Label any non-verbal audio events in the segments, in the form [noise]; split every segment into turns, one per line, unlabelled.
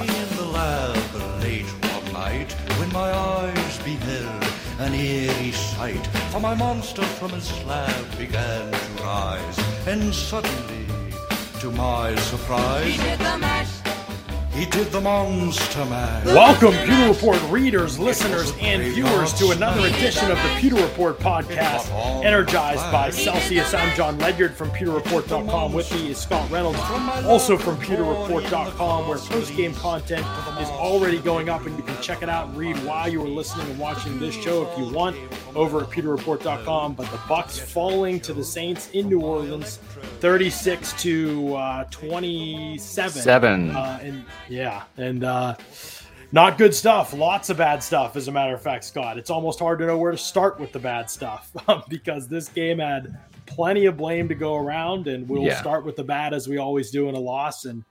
in the lab late one night when my eyes beheld an eerie sight. For my monster from his slab began to rise, and suddenly, to my surprise,
He did the
monster.
Welcome, Pewter Report readers, listeners, and viewers, to another edition of the Pewter Report podcast, energized by Celsius. I'm John Ledyard from PewterReport.com. With me is Scott Reynolds, also from PewterReport.com, where post-game content is already going up, and you can check it out and read while you are listening and watching this show if you want over at PewterReport.com. But the Bucks falling to the Saints in New Orleans, 36 to uh, 27.
Seven.
Uh, and yeah, and uh, not good stuff. Lots of bad stuff, as a matter of fact, Scott. It's almost hard to know where to start with the bad stuff [laughs] because this game had plenty of blame to go around, and we'll
Yeah.
start with the bad as we always do in a loss. And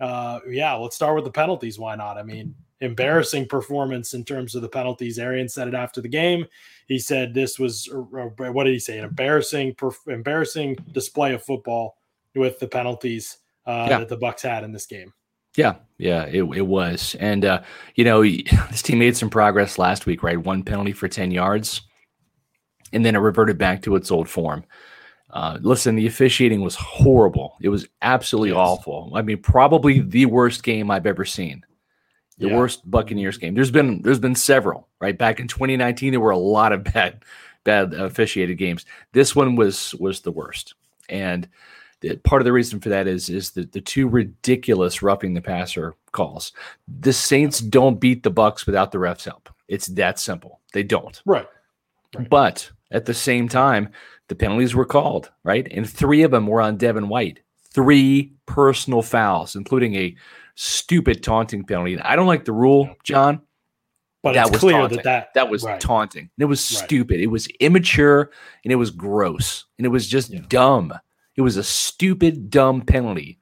uh, yeah, let's start with the penalties. Why not? I mean, embarrassing performance in terms of the penalties. Arian said it after the game. He said this was what did he say? An embarrassing, embarrassing display of football with the penalties uh,
Yeah.
that the Bucks had in this game.
Yeah, yeah, it, it was. And, uh, you know, [laughs] this team made some progress last week, right? One penalty for 10 yards, and then it reverted back to its old form. Uh, listen, the officiating was horrible. It was absolutely
Yes.
awful. I mean, probably the worst game I've ever seen. The
Yeah.
worst Buccaneers game. There's been there's been several, right? Back in 2019, there were a lot of [laughs] bad bad officiated games. This one was was the worst. And the, part of the reason for that is is the, the two ridiculous roughing the passer calls. The Saints don't beat the Bucks without the refs' help. It's that simple. They don't.
Right. Right.
But at the same time, the penalties were called, right? And three of them were on Devin White. Three personal fouls, including a stupid taunting penalty. I don't like the rule, John.
But
that
it's
was
clear
taunting.
that that
That was
right.
taunting. And it was
Right.
stupid. It was immature and it was gross. And it was just
Yeah.
dumb. It was a stupid, dumb penalty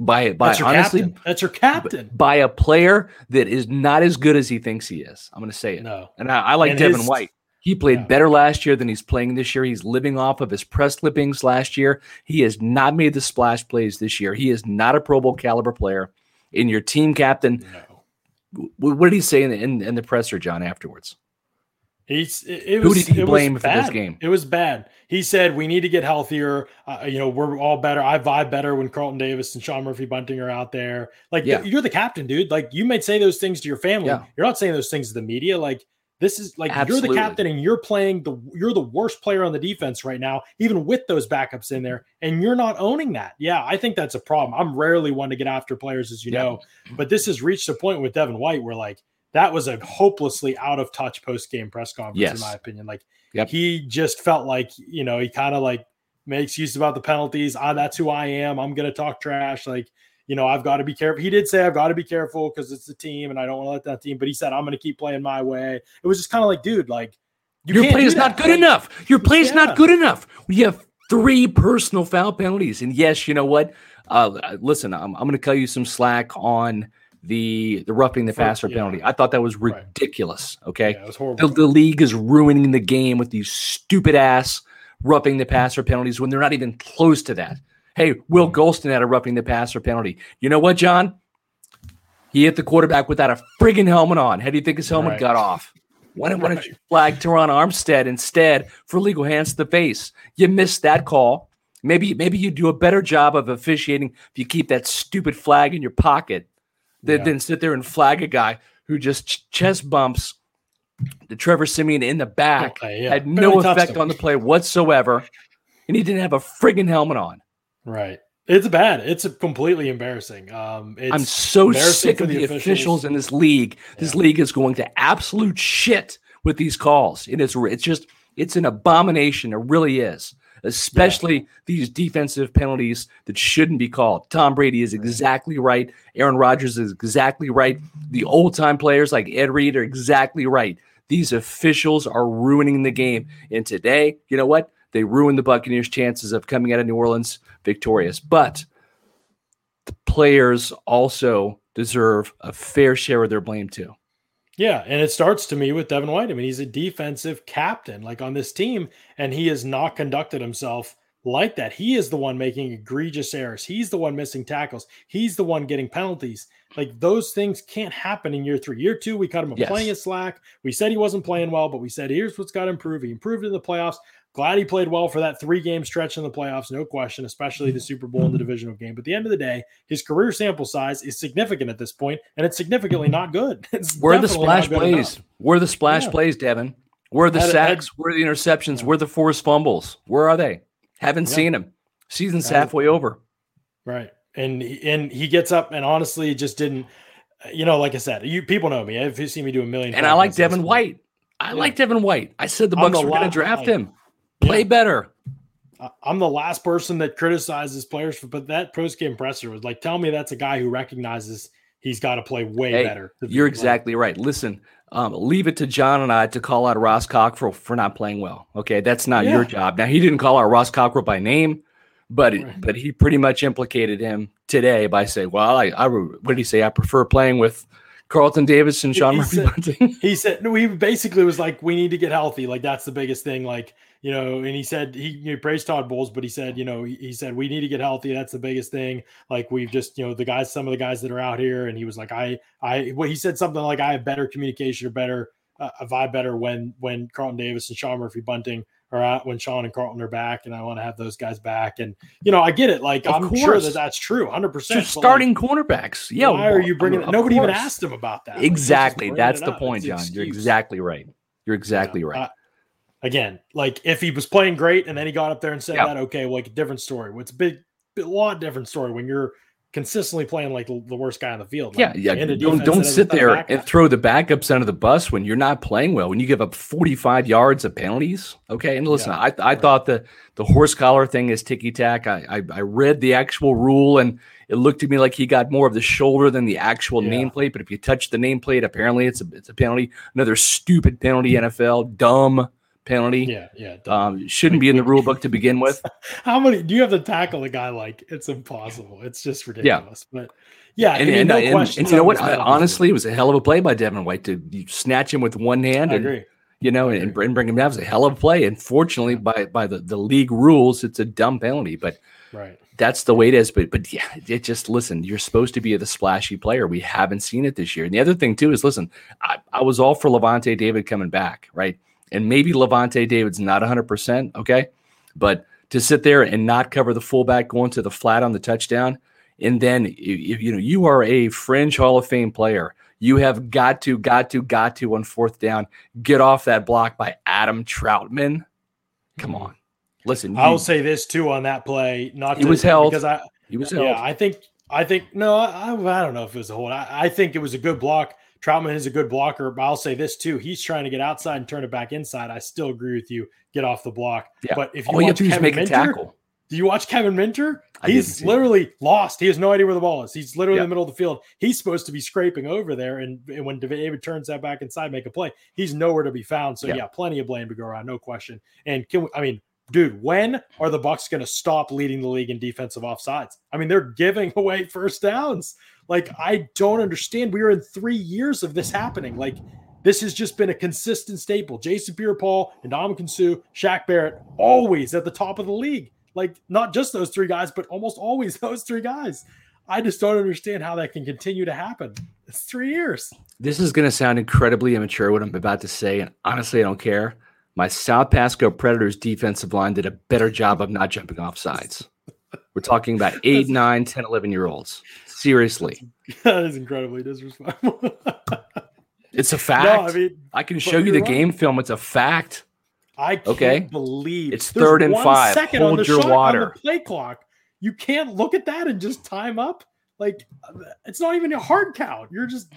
by by
That's
honestly
captain. That's your captain.
by a player that is not as good as he thinks he is. I'm going to say it.
No.
And I, I like
And
Devin
his-
White. He played
Yeah.
better last year than he's playing this year. He's living off of his press clippings last year. He has not made the splash plays this year. He is not a Pro Bowl caliber player. In your team captain,
No.
what did he say in the, in, in the presser, John, afterwards?
He's it, it
Who
was,
did he blame for this
bad.
game?
It was bad. He said we need to get healthier. Uh, you know, we're all better. I vibe better when Carlton Davis and Sean Murphy Bunting are out there. Like
Yeah.
you're the captain, dude. Like you might say those things to your family.
Yeah.
You're not saying those things to the media. Like this is like
Absolutely.
you're the captain and you're playing the you're the worst player on the defense right now, even with those backups in there, and you're not owning that. Yeah, I think that's a problem. I'm rarely one to get after players, as you know, but this has reached a point with Devin White where like that was a hopelessly out of touch post game press conference,
Yes.
in my opinion. Like
Yep.
he just felt like you know he kind of like makes use about the penalties. Ah, that's who I am. I'm gonna talk trash. Like you know, I've got to be careful. He did say I've got to be careful because it's the team, and I don't want to let that team. But he said I'm gonna keep playing my way. It was just kind of like, dude, like you
Your play is not good
Like,
enough. Your play is
Yeah.
not good enough. We have three personal foul penalties. And yes, you know what? Uh, listen, I'm, I'm going to cut you some slack on the the roughing the passer
yeah.
penalty. I thought that was
Right.
ridiculous. Okay.
Yeah, was horrible.
The, the league is ruining the game with these stupid ass roughing the passer penalties when they're not even close to that. Hey, Will Gholston had a roughing the passer penalty. You know what, John? He hit the quarterback without a friggin' helmet on. How do you think his helmet
Right.
got off? Why didn't, why didn't you flag Terron Armstead instead for legal hands to the face? You missed that call. Maybe maybe you do a better job of officiating if you keep that stupid flag in your pocket than,
Yeah.
than sit there and flag a guy who just ch- chest bumps the Trevor Siemian in the back.
Okay, yeah.
Had
Barely
no effect
him.
on the play whatsoever. And he didn't have a friggin' helmet on.
Right. It's bad. It's completely embarrassing. Um, it's
I'm so sick of the, officials. in this league. This
Yeah.
league is going to absolute shit with these calls. It is it's just it's an abomination. It really is. Especially these defensive penalties that shouldn't be called. Tom Brady is exactly right. Aaron Rodgers is exactly right. The old time players like Ed Reed are exactly right. These officials are ruining the game. And today, you know what? They ruined the Buccaneers' chances of coming out of New Orleans victorious. But the players also deserve a fair share of their blame too.
Yeah, and it starts to me with Devin White. I mean, he's a defensive captain, like on this team, and he has not conducted himself like that. He is the one making egregious errors. He's the one missing tackles. He's the one getting penalties. Like those things can't happen in year three. Year two, we cut him a
Yes.
playing slack. We said he wasn't playing well, but we said here's what's got to improve. He improved in the playoffs. Glad he played well for that three game stretch in the playoffs, no question, especially the Super Bowl and the divisional game. But at the end of the day, his career sample size is significant at this point, and it's significantly not good. [laughs] It's
Where are the splash plays?
enough.
Where are the splash
Yeah.
plays, Devin? Where are the
Had-
sacks? Where are the interceptions? Where are the forced fumbles? Where are they? Haven't
Yeah.
seen them. Season's
Had-
halfway over.
Right. And he- and he gets up and honestly just didn't you know, like I said, you people know me. If you see me do a million
And I like
podcasts at this
Devin. White. I like Devin White. I said the Bucks
the
were going to draft him. Play
Yeah.
better.
I- I'm the last person that criticizes players for but that post game presser was like, tell me that's a guy who recognizes he's got to play way
Hey,
better.
You're
like,
exactly right. Listen, um, leave it to John and I to call out Ross Cockrell for not playing well. Okay, that's not your job. Now he didn't call out Ross Cockrell by name, but it,
Right.
but he pretty much implicated him today by saying, "Well, I, I what did he say? I prefer playing with Carlton Davis and Sean
He
Murphy
said-
Bunting." [laughs]
he said no, he basically was like, we need to get healthy. Like that's the biggest thing. Like, you know, and he said he, he praised Todd Bowles, but he said, you know, he, he said we need to get healthy. That's the biggest thing. Like we've just, you know, the guys, some of the guys that are out here, and he was like, I, I, well, he said something like, I have better communication or better, uh, a vibe better when when Carlton Davis and Sean Murphy Bunting are out, when Sean and Carlton are back, and I want to have those guys back. And you know, I get it. Like
Of
I'm sure
course.
that that's true, hundred percent.
Just starting cornerbacks. Yeah,
why are you bringing?
of
Nobody even asked him about that. Like,
Exactly.
bringing
That's the
up.
point, John. You're exactly right. You're exactly
Yeah.
right.
Uh, again, like if he was playing great and then he got up there and said
Yeah.
that, okay, well, like a different story. It's a big, a lot different story when you're consistently playing like the, the worst guy on the field.
Yeah,
like,
yeah.
a
Don't don't sit
has a ton of
there and throw the backups under the bus when you're not playing well. When you give up 45 yards of penalties, okay. And listen,
Yeah,
I I thought the the horse collar thing is ticky tack. I, I I read the actual rule and it looked to me like he got more of the shoulder than the actual
Yeah.
nameplate. But if you touch the nameplate, apparently it's a it's a penalty. Another stupid penalty, NFL dumb penalty.
Yeah, yeah.
Um, shouldn't be in the rule book to begin with. [laughs]
How many do you have to tackle a guy like? It's impossible. It's just ridiculous. But yeah,
And,
I mean,
and,
no
and-
question.
and you know what? I, honestly, it was a hell of a play by Devin White to snatch him with one hand
I
and
agree.
you know, and, and bring him down. It was a hell of a play. Unfortunately, by by the, the league rules, it's a dumb penalty, but
Right.
that's the way it is. But but yeah, it just listen, you're supposed to be the splashy player. We haven't seen it this year. And the other thing too is listen, I, I was all for Lavonte David coming back, right? And maybe Lavonte David's not 100%, okay? But to sit there and not cover the fullback going to the flat on the touchdown, and then if you know you are a fringe Hall of Fame player, you have got to, got to, got to on fourth down get off that block by Adam Trautman. Come on, listen.
I will
you-
say this too on that play. Not
He
to,
was held.
because I
he was held.
Yeah, I think I think no, I, I don't know if it was a hold. I, I think it was a good block. Trautman is a good blocker, but I'll say this too: he's trying to get outside and turn it back inside. I still agree with you. Get off the block.
Yeah.
But if you
All you
watch
to
Kevin
make a tackle.
do you watch Kevin Minter? He's literally lost. He has no idea where the ball is. He's literally in the middle of the field. He's supposed to be scraping over there, and, and when David turns that back inside, make a play. He's nowhere to be found. So
Yeah.
yeah, plenty of blame to go around, no question. And can we, I mean, dude, when are the Bucks going to stop leading the league in defensive offsides? I mean, they're giving [laughs] away first downs. Like I don't understand. We are in three years of this happening. Like this has just been a consistent staple. Jason Pierre-Paul and Dom Suh, Shaq Barrett, always at the top of the league. Like not just those three guys, but almost always [laughs] those three guys. I just don't understand how that can continue to happen. It's three years.
This is going to sound incredibly immature what I'm about to say, and honestly, I don't care. My South Pasco Predators defensive line did a better job of not jumping off sides. We're talking about [laughs] 8, 9, 10, 11 year olds. Seriously. [laughs]
that is incredibly disrespectful. [laughs]
It's a fact.
no, I mean,
I can show you the
right.
game film. It's a fact.
I can't
Okay.
believe
It's
there's
third and five.
second
Hold
on the
your
shot- on
water.
the play clock. You can't look at that and just time up. Like it's not even a hard count. You're just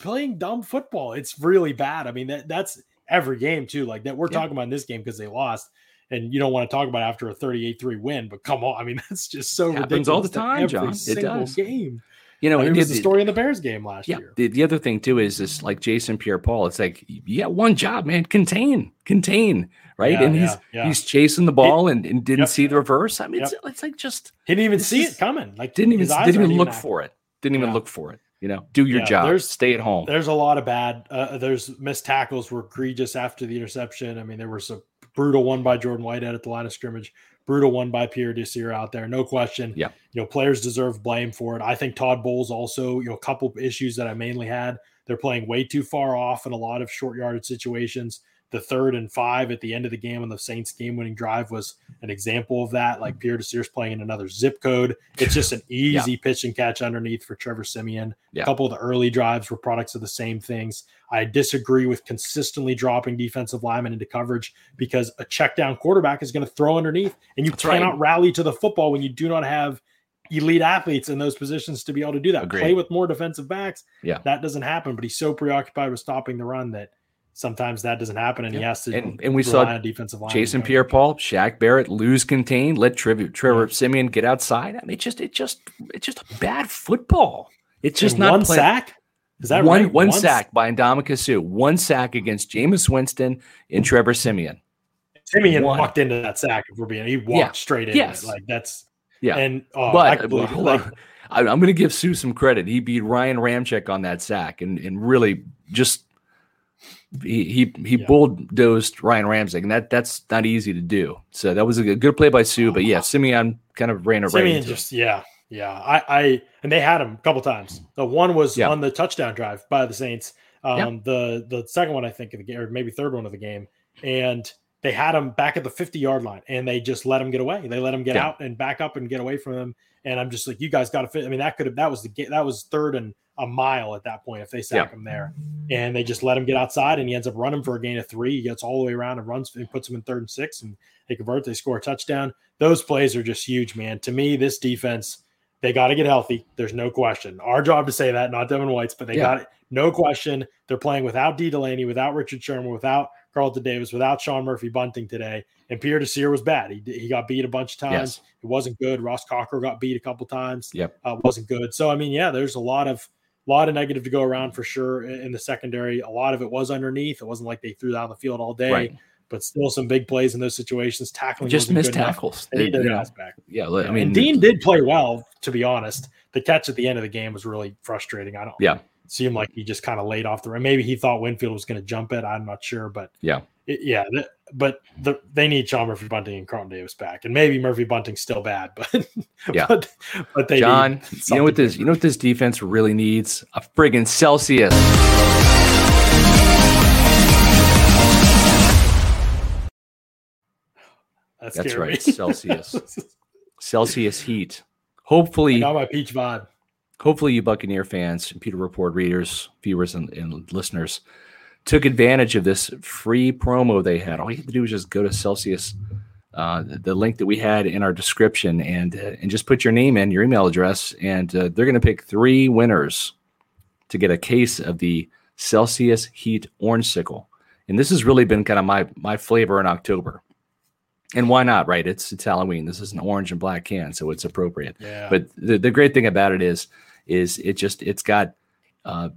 playing dumb football. It's really bad. I mean, that that's every game too. Like that we're
Yeah.
talking about in this game because they lost. And you don't want to talk about it after a 38-3 win, but come on. I mean, [laughs] that's just so
Happens
ridiculous.
all the time,
every
John. It
single
does.
game.
You know,
I mean, it
it-
was the
it-
story in the Bears game last
Yeah.
year.
The, the other thing too is this like Jason Pierre Paul. It's like you got one job, man. Contain, contain, right?
Yeah,
and he's
yeah, yeah.
he's chasing the ball and, and didn't
Yep.
see the reverse. I mean,
Yep.
it's, it's like just
He didn't even see
is-
it coming. Like
didn't even didn't even look
active.
for it. Didn't even
Yeah.
look for it. You know, do your
Yeah,
job.
there's-
Stay at home.
There's a lot of bad. Uh, there's missed tackles were egregious after the interception. I mean, there was a brutal one by Jordan Whitehead at the line of scrimmage, brutal one by Pierre Desir out there, no question.
Yeah.
You know, players deserve blame for it. I think Todd Bowles also, you know, a couple issues that I mainly had. They're playing way too far off in a lot of short yarded situations the third and five at the end of the game on the Saints game winning drive was an example of that. Like Pierre Desir's playing in another zip code. It's just an [laughs] easy yeah. pitch and catch underneath for Trevor Siemian. Yeah. A couple of the early drives were products of the same things. I disagree with consistently dropping defensive linemen into coverage because a check down quarterback is going to throw underneath and you That's cannot right. rally to the football when you do not have elite athletes in those positions to be able to do that. Agreed. Play with more defensive backs.
Yeah.
That doesn't happen, but he's so preoccupied with stopping the run that – sometimes that doesn't happen, and yeah. he has to.
And, and we saw
defensive line.
Jason Pierre-Paul, Shaq Barrett lose contained, let Trevor, Trevor yeah. Siemian get outside. I mean, it just it just it's just a bad football. It's just
and
not
one sack. Is that
one
right?
one sack by Ndamukong Suh, one sack against Jameis Winston and Trevor Siemian.
Siemian one. walked into that sack. If we're being, he walked yeah. straight in. Yes. It. Like that's
yeah.
And oh,
but I, uh, like, I, I'm going to give Suh some credit. He beat Ryan Ramczyk on that sack and and really just he he, he yeah. bulldozed Ryan Ramsey, and that that's not easy to do. So that was a good play by Suh, But yeah, Siemian kind of ran
away. Siemian just yeah yeah. I I and they had him a couple times. The one was yeah. on the touchdown drive by the Saints. Um, yeah. the the second one I think of the game, or maybe third one of the game, and they had him back at the 50 yard line, and they just let him get away. They let him get out and back up and get away from him. And I'm just like, you guys got to fit. I mean, that could have that was the that was third and a mile at that point if they sack yeah. him there. And they just let him get outside and he ends up running for a gain of three. He gets all the way around and runs and puts him in third and six and they convert, they score a touchdown. Those plays are just huge, man. To me, this defense, they got to get healthy. There's no question. Our job to say that, not Devin White's, but they yeah. got it. No question. They're playing without Dee Delaney, without Richard Sherman, without Carlton Davis, without Sean Murphy Bunting today. And Pierre Desir was bad. He, he got beat a bunch of times. Yes. It wasn't good. Ross Cocker got beat a couple times.
Yep.
Uh, wasn't good. So, I mean, yeah, there's a lot of – a lot of negative to go around for sure in the secondary. A lot of it was underneath. It wasn't like they threw out the field all day, right. but still some big plays in those situations. Tackling
just missed tackles.
They,
they,
yeah.
yeah, I mean,
and Dean did play well. To be honest, the catch at the end of the game was really frustrating. I don't.
Yeah.
Seemed like he just kind of laid off the rim. Maybe he thought Winfield was going to jump it. I'm not sure, but
yeah,
it, yeah. The, but the, they need Sean Murphy Bunting and Carlton Davis back, and maybe Murphy Bunting's still bad, but [laughs]
yeah,
but, but they
John, you know what this you know what this defense really needs a friggin' Celsius.
That's,
That's right, Celsius. [laughs] Celsius heat. Hopefully,
I got my peach vibe.
Hopefully, you Buccaneer fans, Pewter Report readers, viewers, and, and listeners took advantage of this free promo they had. All you have to do is just go to Celsius, uh, the, the, link that we had in our description, and uh, and just put your name in, your email address, and uh, they're going to pick three winners to get a case of the Celsius Heat Orange Sickle. And this has really been kind of my my flavor in October. And why not, right? It's it's Halloween. This is an orange and black can, so it's appropriate.
Yeah.
But the, the great thing about it is, is it just it's got uh,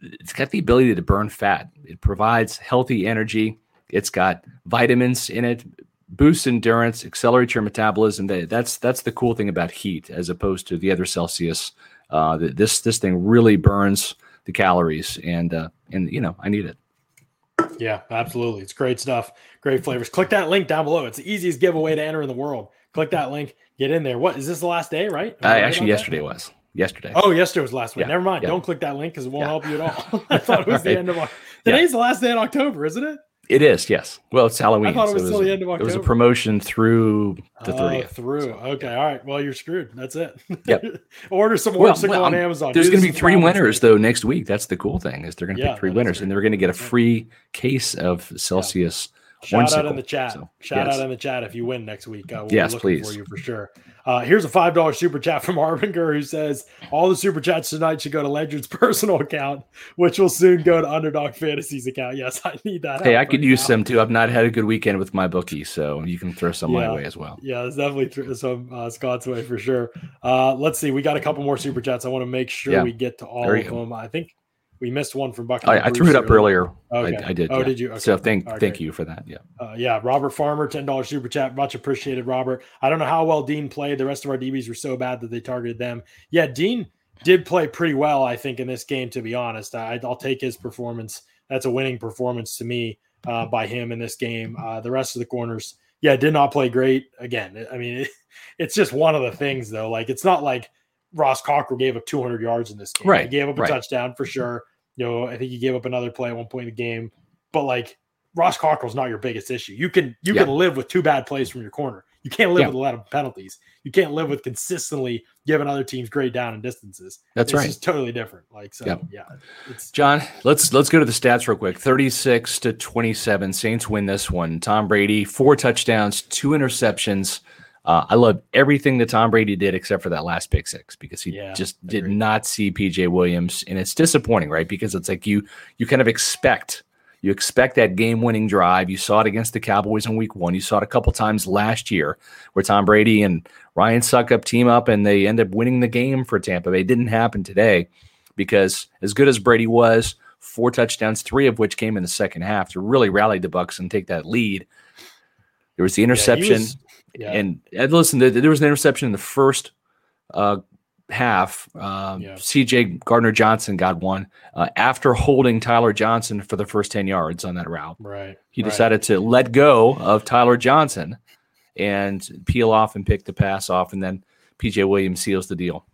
it's got the ability to burn fat. It provides healthy energy. It's got vitamins in it, boosts endurance, accelerates your metabolism. That's that's the cool thing about heat, as opposed to the other Celsius. Uh, this this thing really burns the calories, and uh, and you know I need it.
Yeah, absolutely. It's great stuff. Great flavors. Click that link down below. It's the easiest giveaway to enter in the world. Click that link. Get in there. What is this the last day? Right?
Uh, actually, yesterday that? was yesterday.
Oh, yesterday was last week. Yeah. Never mind. Yeah. Don't click that link because it won't yeah. help you at all. [laughs] I thought it [laughs] was right. the end of today's the last day in October, isn't it?
It is, yes. Well, it's Halloween. I
thought it was, so it was the end of October.
It was a promotion through the 30th.
Oh, through.
So.
Okay. All right. Well, you're screwed. That's it.
Yep. [laughs]
Order some more well, well, on Amazon.
There's going to be three winners, though, next week. That's the cool thing is they're going to yeah, pick three winners, and they're going to get a free case of Celsius
Shout out in the chat. So, Shout yes. out in the chat if you win next week. Uh, we'll
yes, please.
For you for sure. Uh, here's a five dollar super chat from [laughs] Arbinger who says all the super chats tonight should go to Ledyard's [laughs] personal account, which will soon go to Underdog Fantasy's account. Yes, I need that.
Hey, I could use some too. I've not had a good weekend with my bookie, so you can throw some
yeah.
my way as well.
Yeah, it's definitely some uh, Scott's way for sure. Uh, let's see. We got a couple more super chats. I want to make sure yeah. we get to all of them. I think we missed one from Bucky.
I, I, threw it up earlier. Okay. I, I did.
Oh,
yeah.
did you? Okay.
So thank right, thank you for that. Yeah.
Uh, yeah. Robert Farmer, ten dollars super chat, much appreciated. Robert. I don't know how well Dean played. The rest of our DBs were so bad that they targeted them. Yeah, Dean did play pretty well, I think, in this game. To be honest, I, will take his performance. That's a winning performance to me uh, by him in this game. Uh, the rest of the corners yeah, did not play great. Again, I mean, it, [laughs] it's just one of the things though. Like it's not like Ross Cockrell gave up 200 yards in this game.
Right.
He gave up a
right.
touchdown for sure. You know, I think he gave up another play at one point in the game. But like Ross Cockrell's not your biggest issue. You can you
Yeah.
can live with two bad plays from your corner. You can't live
Yeah.
with a lot of penalties. You can't live with consistently giving other teams great down and distances.
That's
it's
right.
just totally different. Like so,
Yep.
yeah. It's
John, let's let's go to the stats real quick. 36 to 27. Saints win this one. Tom Brady, four touchdowns, two interceptions. Uh, I love everything that Tom Brady did except for that last pick six because he
Yeah,
just did
agreed.
not see PJ Williams, and it's disappointing, right? Because it's like you you kind of expect you expect that game winning drive. You saw it against the Cowboys in Week One. You saw it a couple times last year where Tom Brady and Ryan Succop team up and they end up winning the game for Tampa Bay. It didn't happen today because as good as Brady was, four touchdowns, three of which came in the second half to really rally the Bucks and take that lead. There was the interception,
was- yeah.
and, and listen, there, was an interception in the first uh, half. Um,
Yeah.
C.J. Gardner Johnson got one uh, after holding Tyler Johnson for the first ten yards on that route.
right.
He
right.
decided to let go of Tyler Johnson and peel off and pick the pass off, and then P.J. Williams seals the deal.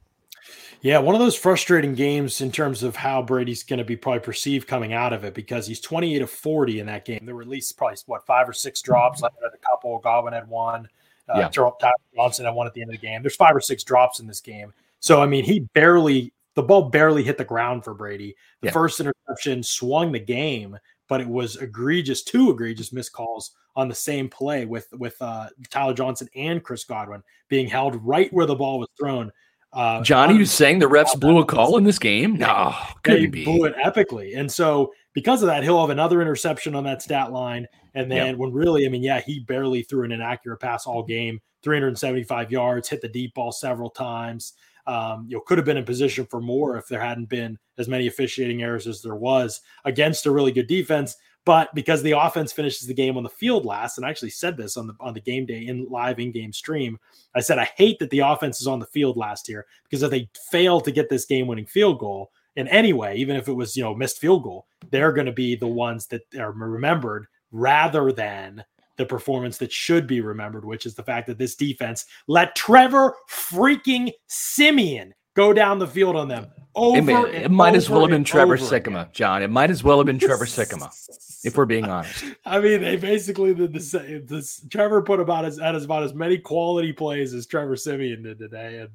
Yeah, one of those frustrating games in terms of how Brady's going to be probably perceived coming out of it because he's 28 of 40 in that game. There were at least probably what five or six drops. I had a couple. Godwin had one. Uh,
Yeah.
Terrell Tyler Johnson had one at the end of the game. There's five or six drops in this game. So I mean, he barely the ball barely hit the ground for Brady. The
Yeah.
first interception swung the game, but it was egregious, two egregious missed calls on the same play with with uh, Tyler Johnson and Chris Godwin being held right where the ball was thrown. Uh,
John, are you saying the refs blew a call in this game? No,
they
couldn't be.
blew it epically. And so because of that, he'll have another interception on that stat line. And then when really, I mean, yeah, he barely threw an inaccurate pass all game, 375 yards, hit the deep ball several times. Um, you know, could have been in position for more if there hadn't been as many officiating errors as there was against a really good defense. But because the offense finishes the game on the field last, and I actually said this on the on the game day in live in-game stream, I said I hate that the offense is on the field last year because if they fail to get this game-winning field goal in any way, even if it was you know missed field goal, they're going to be the ones that are remembered rather than the performance that should be remembered, which is the fact that this defense let Trevor freaking Siemian go down the field on them over.
It, may- it might as well have been Trevor
over again.
John. It might as well have been Trevor [laughs] Sikkema, if we're being honest.
I mean, they basically did the same. This Trevor put about as had about as many quality plays as Trevor Siemian did today, and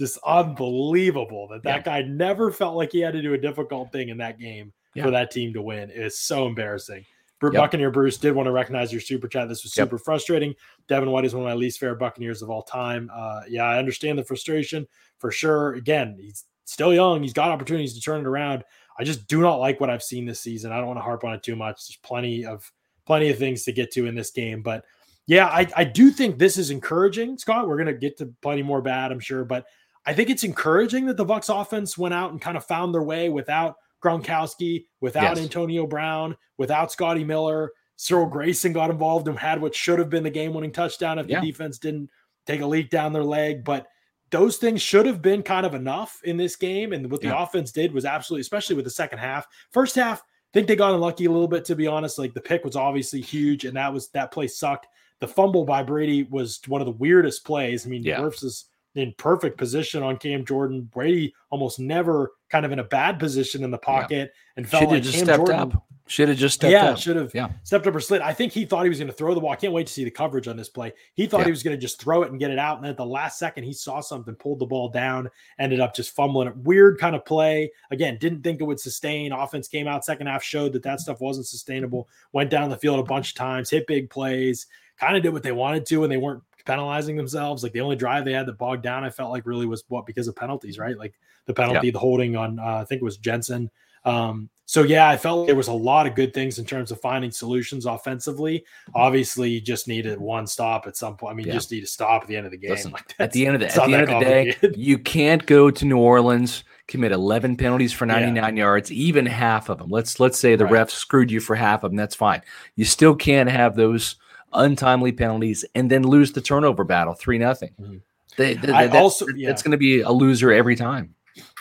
just unbelievable that that guy never felt like he had to do a difficult thing in that game
Yeah.
for that team to win. It's so embarrassing.
Yep.
Buccaneer Bruce did want to recognize your super chat. This was
Yep.
super frustrating. Devin White is one of my least favorite Buccaneers of all time. Uh, yeah, I understand the frustration for sure. Again, he's still young. He's got opportunities to turn it around. I just do not like what I've seen this season. I don't want to harp on it too much. There's plenty of plenty of things to get to in this game, but yeah, I, I do think this is encouraging, Scott. We're gonna get to plenty more bad, I'm sure, but I think it's encouraging that the Bucks offense went out and kind of found their way without Gronkowski, without
Yes.
Antonio Brown, without Scotty Miller. Cyril Grayson got involved and had what should have been the game-winning touchdown if
Yeah.
the defense didn't take a leak down their leg, but those things should have been kind of enough in this game. And what the
Yeah.
offense did was absolutely, especially with the second half. First half, I think they got unlucky a little bit, to be honest. Like the pick was obviously huge, and that was that play sucked. The fumble by Brady was one of the weirdest plays. I mean,
Yeah.
Wirfs is in perfect position on Cam Jordan. Brady almost never kind of in a bad position in the pocket and felt
Should have
like
just
Cam
stepped
Jordan,
up. Should have just stepped
yeah,
up.
should have
Yeah.
stepped up or slid. I think he thought he was going to throw the ball. I can't wait to see the coverage on this play. He thought
Yeah.
he was going to just throw it and get it out. And at the last second, he saw something, pulled the ball down, ended up just fumbling it. Weird kind of play. Again, didn't think it would sustain. Offense came out second half, showed that that stuff wasn't sustainable. Went down the field a bunch of times, hit big plays, kind of did what they wanted to, and they weren't penalizing themselves. Like the only drive they had that bogged down, I felt like really was what because of penalties, right? Like the penalty, the holding on, uh, I think it was Jensen. Um, so yeah, I felt there was a lot of good things in terms of finding solutions offensively. Obviously, you just needed one stop at some point. I mean, you just need to stop at the end of the game.
Listen,
Like,
at the end of the at the end of the day, you can't go to New Orleans, commit 11 penalties for 99 yards, even half of them. Let's let's say the
Right.
refs screwed you for half of them. That's fine. You still can't have those untimely penalties and then lose the turnover battle three nothing.
Mhm.
They, they-
I
that-
also-
that's going to be a loser every time.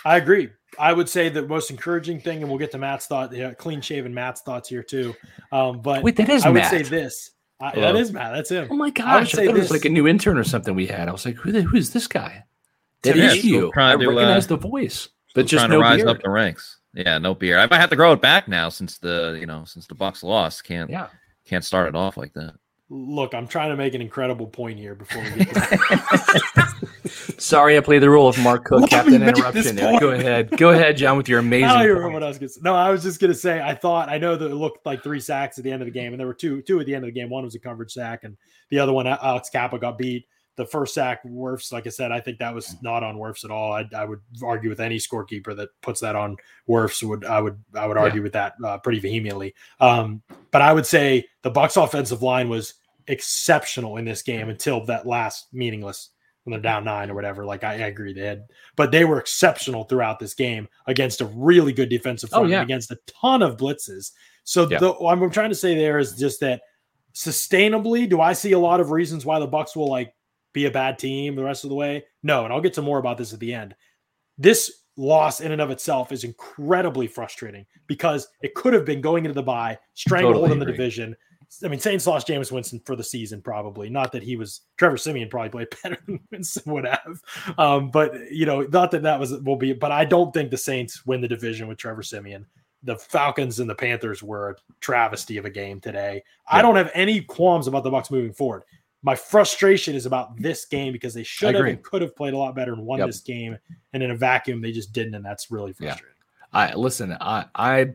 I agree. I would say the most encouraging thing, and we'll get to Matt's thought, yeah, clean shaven Matt's thoughts here too. Um, but
Wait, that is
I would say this. I, that is Matt. That's him.
Oh my gosh! I, I thought this. it was like a new intern or something we had. I was like, who, the, who is this guy? That yeah, is you. I to, recognize uh, the voice, but just trying no to rise beard.
up the ranks. Yeah, no beard. I might have to grow it back now since the you know since the Bucks lost. Can't yeah. can't start it off like that.
Look, I'm trying to make an incredible point here before we get. To [laughs]
Sorry, I play the role of Mark Cook, Let Captain Interruption. Go ahead, go ahead, John, with your amazing. I
don't what I was going to say. No, I was just going to say. I thought I know that it looked like three sacks at the end of the game, and there were two two at the end of the game. One was a coverage sack, and the other one, uh, Alex Cappa got beat. The first sack, Wirfs, like I said, I think that was not on Wirfs at all. I, I would argue with any scorekeeper that puts that on Wirfs. Would I would I would argue yeah. with that uh, pretty vehemently. Um, but I would say the Bucks offensive line was exceptional in this game until that last meaningless when they're down nine or whatever. Like I, I, agree, they had, but they were exceptional throughout this game against a really good defensive front oh, yeah. against a ton of blitzes. So yeah. the, what I'm trying to say there is just that sustainably, do I see a lot of reasons why the Bucks will like be a bad team the rest of the way? No, and I'll get to more about this at the end. This loss in and of itself is incredibly frustrating because it could have been going into the bye, stranglehold totally in the division, I mean, Saints lost Jameis Winston for the season, probably. Not that he was Trevor Siemian probably played [laughs] better than Winston would have, um, but you know, not that that was will be. But I don't think the Saints win the division with Trevor Siemian. The Falcons and the Panthers were a travesty of a game today. Yeah. I don't have any qualms about the Bucks moving forward. My frustration is about this game because they should have and could have played a lot better and won yep. this game. And in a vacuum, they just didn't, and that's really frustrating.
Yeah. I listen. I I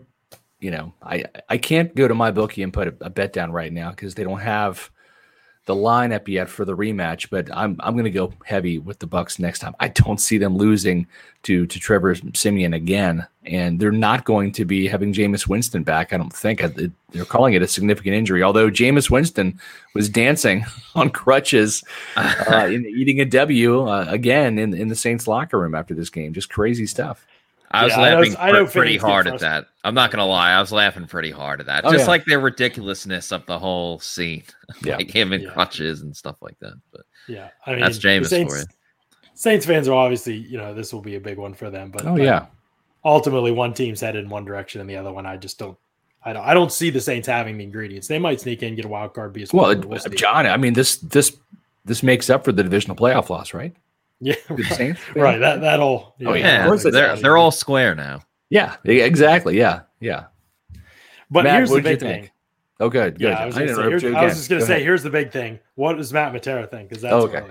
you know, I I can't go to my bookie and put a, a bet down right now because they don't have the lineup yet for the rematch. But I'm I'm going to go heavy with the Bucks next time. I don't see them losing to to Trevor Siemian again, and they're not going to be having Jameis Winston back. I don't think they're calling it a significant injury. Although Jameis Winston was dancing [laughs] on crutches, uh, [laughs] in, eating a W uh, again in in the Saints locker room after this game. Just crazy stuff.
I was yeah, laughing I know, I know pretty hard at that. I'm not gonna lie, I was laughing pretty hard at that. Oh, Just yeah. like the ridiculousness of the whole scene, [laughs] yeah. like him in yeah. crutches and stuff like that. But
yeah,
I mean, that's Jameis Saints, for you.
Saints fans are obviously, you know, this will be a big one for them. But
oh but yeah,
ultimately, one team's headed in one direction, and the other one, I just don't. I don't, I don't see the Saints having the ingredients. They might sneak in, get a wild card, be a
well, we'll uh, John. I mean, this this this makes up for the divisional playoff loss, right?
Yeah, [laughs] right. right. That that'll.
Yeah. Oh yeah, they're they're all square now.
Yeah, exactly. Yeah, yeah.
But Matt, here's the big thing.
Oh, good. good.
Yeah, I was, I, say, I was just going to say, ahead. here's the big thing. What does Matt Matera think? Because that's
oh, okay.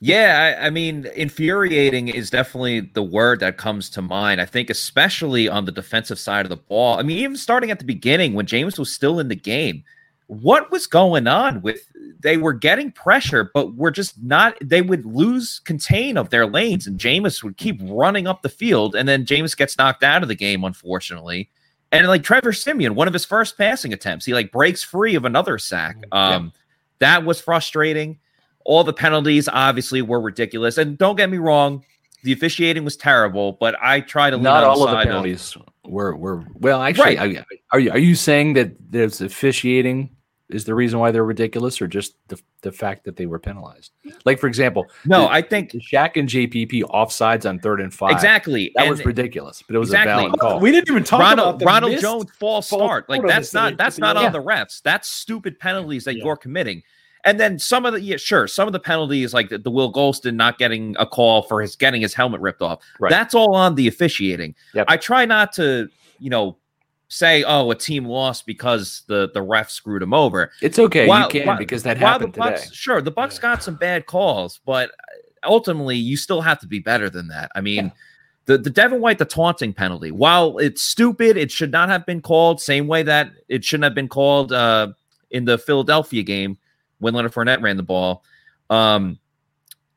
yeah, I, I, mean, infuriating is definitely the word that comes to mind. I think, especially on the defensive side of the ball. I mean, even starting at the beginning when Jameis was still in the game, what was going on with they were getting pressure, but we're just not they would lose contain of their lanes, and Jameis would keep running up the field, and then Jameis gets knocked out of the game, unfortunately. And like Trevor Siemian, one of his first passing attempts, he like breaks free of another sack. Mm, um, yeah. that was frustrating. All the penalties obviously were ridiculous. And don't get me wrong, the officiating was terrible, but I try to
not all of the penalties of, were were well. Actually, right. I, are you are you saying that there's officiating is the reason why they're ridiculous, or just the, the fact that they were penalized? Like for example,
no,
the,
I think
Shaq and JPP offsides on third and five.
Exactly,
that and was ridiculous, but it was exactly. a valid call.
We didn't even talk
Ronald,
about
Ronald Jones false start. Like that's not that's not on the refs. That's stupid penalties that yeah. you're committing. And then some of the yeah, sure, some of the penalties like the, the, Will Gholston not getting a call for his getting his helmet ripped off. Right. That's all on the officiating. Yep. I try not to, you know, say, "Oh, a team lost because the the ref screwed him over."
It's okay, while, you can while, because that happened
Bucks,
today.
Sure, the Bucks yeah. got some bad calls, but ultimately, you still have to be better than that. I mean. Yeah. The, the Devin White, the taunting penalty, while it's stupid, it should not have been called. Same way that it shouldn't have been called uh, in the Philadelphia game when Leonard Fournette ran the ball. Um,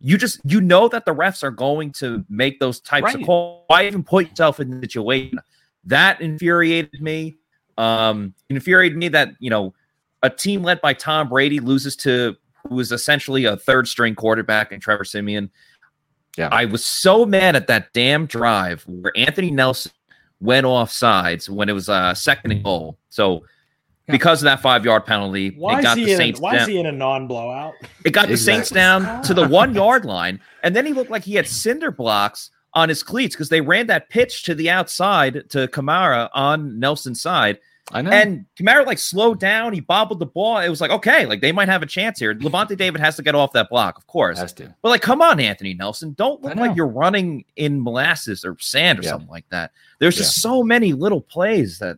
you just you know that the refs are going to make those types right. of calls. Why even put yourself in the situation? That infuriated me. Um, infuriated me that you know a team led by Tom Brady loses to who is essentially a third string quarterback and Trevor Siemian. Yeah, I was so mad at that damn drive where Anthony Nelson went off sides when it was a uh, second and goal. So because of that five yard penalty,
why it got the Saints. A, why down. is he in a non blowout?
It got exactly. the Saints down to the one [laughs] yard line, and then he looked like he had cinder blocks on his cleats because they ran that pitch to the outside to Kamara on Nelson's side.
I know.
And Kamara like slowed down. He bobbled the ball. It was like, okay, like they might have a chance here. Lavonte David has to get off that block, of course.
has to.
But like, come on, Anthony Nelson. Don't look like you're running in molasses or sand or
Yeah.
something like that. There's just so many little plays that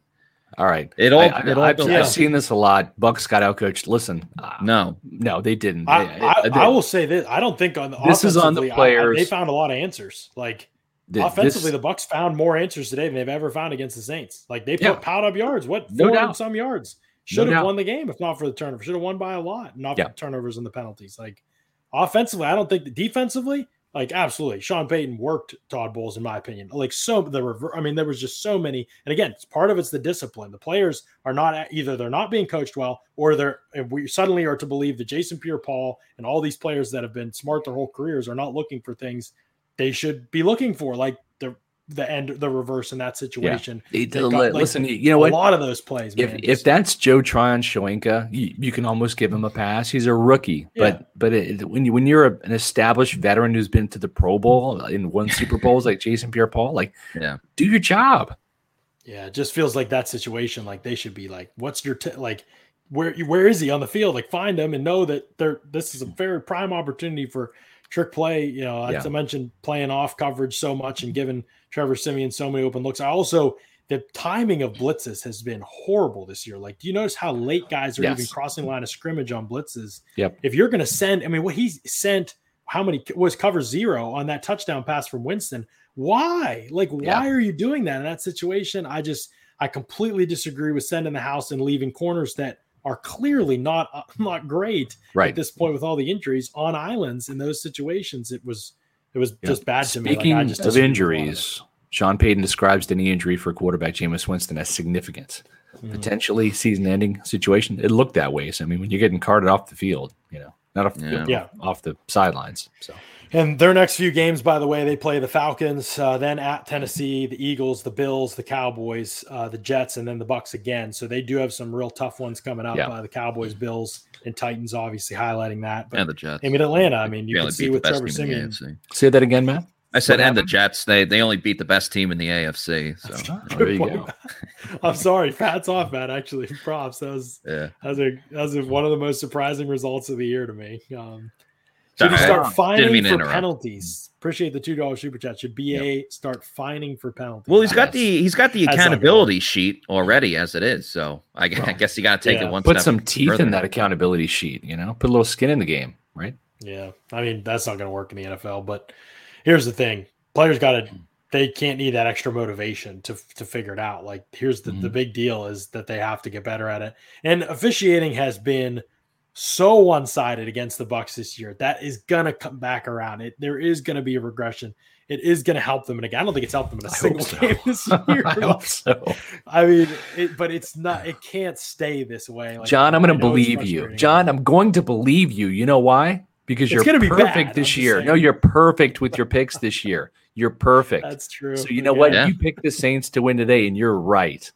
All right.
it all
I,
it all
have
builds
yeah.
up.
seen this a lot. Bucks got outcoached. Listen, uh,
No.
no, they didn't.
I,
They-
I,
they-
I will say this: I don't think on the
This is on the
offensively, I- I-
players.
they found a lot of answers. Like
th-
offensively,
this-
the Bucks found more answers today than they've ever found against the Saints. Like they put
Yeah.
piled up yards. What
No
four
doubt.
some yards
No
should have
doubt.
won the game if not for the turnover. Should have won by a lot, not
Yeah.
for the turnovers and the penalties. Like offensively, I don't think defensively. Like absolutely, Sean Payton worked Todd Bowles in my opinion. Like so, the rever- I mean, there was just so many. And again, it's part of it's the discipline. The players are not either they're not being coached well, or they're we suddenly are to believe that Jason Pierre-Paul and all these players that have been smart their whole careers are not looking for things they should be looking for, like the the end, the reverse in that situation.
It-
They got,
li-
like,
listen, you know
a
what?
lot of those plays,
If
man.
if that's Joe Tryon-Shoyinka, you, you can almost give him a pass. He's a rookie, but but it, when you when you're a, an established veteran who's been to the Pro Bowl uh, in one Super Bowls like Jason Pierre-Paul, like
Yeah.
do your job.
Yeah, it just feels like that situation. Like they should be like, "What's your t-? like? Where where is he on the field? Like find him and know that they're this is a very prime opportunity for trick play. You know,
Yeah.
as I mentioned, playing off coverage so much and giving Trevor Siemian so many open looks. I also the timing of blitzes has been horrible this year. Like, do you notice how late guys are
Yes.
even crossing line of scrimmage on blitzes?
Yep.
If you're going to send, I mean, what he sent, how many was cover zero on that touchdown pass from Winston? Why? Like, why
Yeah.
are you doing that in that situation? I just, I completely disagree with sending the house and leaving corners that are clearly not uh, [laughs] not great
Right.
at this point with all the injuries on islands in those situations. It was it was
Yeah.
just bad to me. Like,
Speaking of
disagree with a lot of
injuries, Sean Payton describes any injury for quarterback Jameis Winston as significant.
Mhm.
potentially season-ending situation. It looked that way. So I mean, when you're getting carted off the field, you know, not off the
Yeah.
field,
Yeah.
off the sidelines. So
And their next few games, by the way, they play the Falcons, uh, then at Tennessee, the Eagles, the Bills, the Cowboys, uh, the Jets, and then the Bucks again. So they do have some real tough ones coming up.
Yeah.
Uh, the Cowboys, Bills, and Titans, obviously highlighting that. But
And the Jets.
I mean, Atlanta. I mean, you can see
beat the
with Trevor Siemian.
in the AFC.
say that again, Matt.
I said,
What
and the? Jets. They they only beat the best team in the AFC. So
Oh, there you
Good
go. [laughs]
I'm sorry, hats off, Matt. Actually, props. That was
yeah,
that was, a, that was a, one of the most surprising results of the year to me. Um, should he
Sorry.
start
Didn't
fining
mean
for
interrupt.
penalties? Appreciate the two dollars super chat. Should BA start fining for penalties?
Well, he's got
Yes.
the he's got the
That's
accountability sheet already as it is. So I, gu- I guess you got to take
yeah.
it one
Put
step
some teeth
further.
in that accountability sheet. You know, put a little skin in the game, right?
Yeah, I mean that's not going to work in the NFL. But here's the thing: players got to they can't need that extra motivation to to figure it out. Like here's the the
Mhm.
big deal is that they have to get better at it. And officiating has been so one sided against the Bucks this year. That is gonna come back around. It there is going to be a regression. It is going to help them. And again, I don't think it's helped them in a
I
single
so.
game this [laughs] year.
I hope so.
I mean, it, but it's not. It can't stay this way. Like,
John, I'm going to believe you. John, I'm going to believe you. You know why? Because you're
gonna be
perfect
bad,
this
I'm
year. No, you're perfect with your picks this year. You're perfect. [laughs]
That's true.
So you know what?
Yeah.
You picked the Saints to win today, and you're right.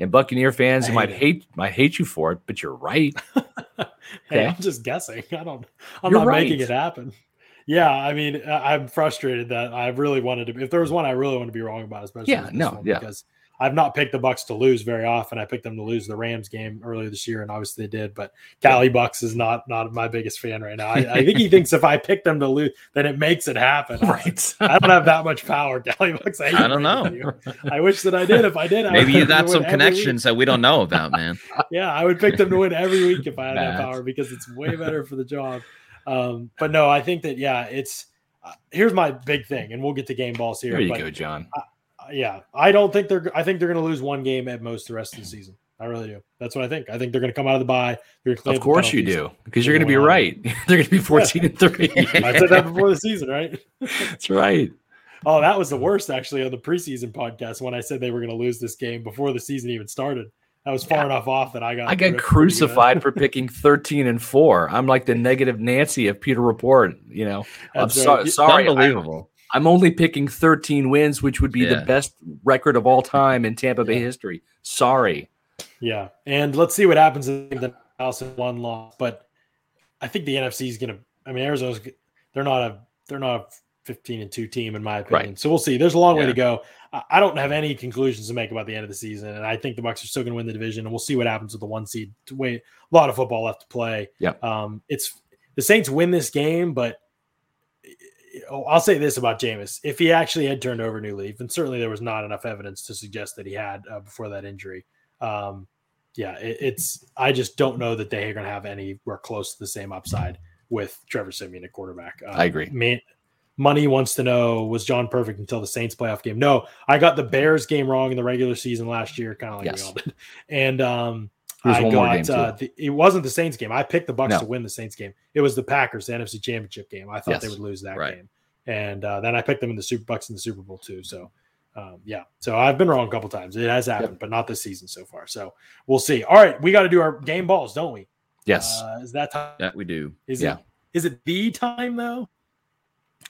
And Buccaneer fans
I
might
hate
hate might hate you for it, but you're right. [laughs]
Hey,
Okay.
I'm just guessing. I don't. I'm
You're
not making it happen. Yeah, I mean, I'm frustrated that I really wanted to. If there was one, I really want to be wrong about, especially
Yeah, no,
one,
yeah.
because I've not picked the Bucks to lose very often. I picked them to lose the Rams game earlier this year, and obviously they did. But Cali Bucks is not not my biggest fan right now. I, I think he [laughs] thinks if I pick them to lose, then it makes it happen.
Right.
I don't have that much power, Cali Bucks. hate
I don't know.
I wish that I did. If I did, I
Maybe
would
you got some
win week.
connections that we don't know about, man. [laughs]
Yeah, I would pick them to win every week if I had that power because it's way better for the job. Um, but no, I think that yeah, it's uh, here's my big thing, and we'll get to game balls here.
There you
but,
go, John.
uh, yeah, I don't think they're. I think they're going to lose one game at most the rest of the season. I really do. That's what I think. I think they're going to come out of the bye. They're gonna
Of course you do, because you're going to be right. [laughs] They're going to be 14 and three. [laughs]
I said that before the season, right? [laughs]
That's right.
Oh, that was the worst actually on the preseason podcast when I said they were going to lose this game before the season even started. That was far
Yeah.
enough off that I got
I got
ripped pretty good.
crucified for picking 13 and four. I'm like the negative Nancy of Pewter Report. You know, I'm so,
right. You-
sorry. I,
Unbelievable.
I'm only picking 13 wins, which would be the best record of all time in Tampa Bay
Yeah.
history. Sorry.
Yeah, and let's see what happens in the house in one loss. But I think the NFC is going to. I mean, Arizona's. They're not a. They're not a 15 and 2 team, in my opinion.
Right.
So we'll see. There's a long way to go. I- I don't have any conclusions to make about the end of the season, and I think the Bucks are still going to win the division, and we'll see what happens with the one seed. Wait, a lot of football left to play.
Yeah.
Um, it's the Saints win this game, but oh, I'll say this about Jameis: if he actually had turned over new leaf, and certainly there was not enough evidence to suggest that he had uh, before that injury. Um, yeah, it, it's. I just don't know that they are going to have anywhere close to the same upside with Trevor Siemian at quarterback. Uh,
I agree.
Man, Money wants to know was John perfect until the Saints playoff game? No, I got the Bears game wrong in the regular season last year, kind of like
Yes.
we all did. And um, I got uh, the, it wasn't the Saints game. I picked the Bucks
No.
to win the Saints game. It was the Packers, the NFC Championship game. I thought they would lose that
Right.
game, and uh, then I picked them in the Super Bucks in the Super Bowl too. So. Um, yeah, so I've been wrong a couple times. It has happened, but not this season so far. So we'll see. All right, we got to do our game balls, don't we?
Yes.
Uh, is that time?
Yeah, we do.
Is
yeah.
it? Is it the time though?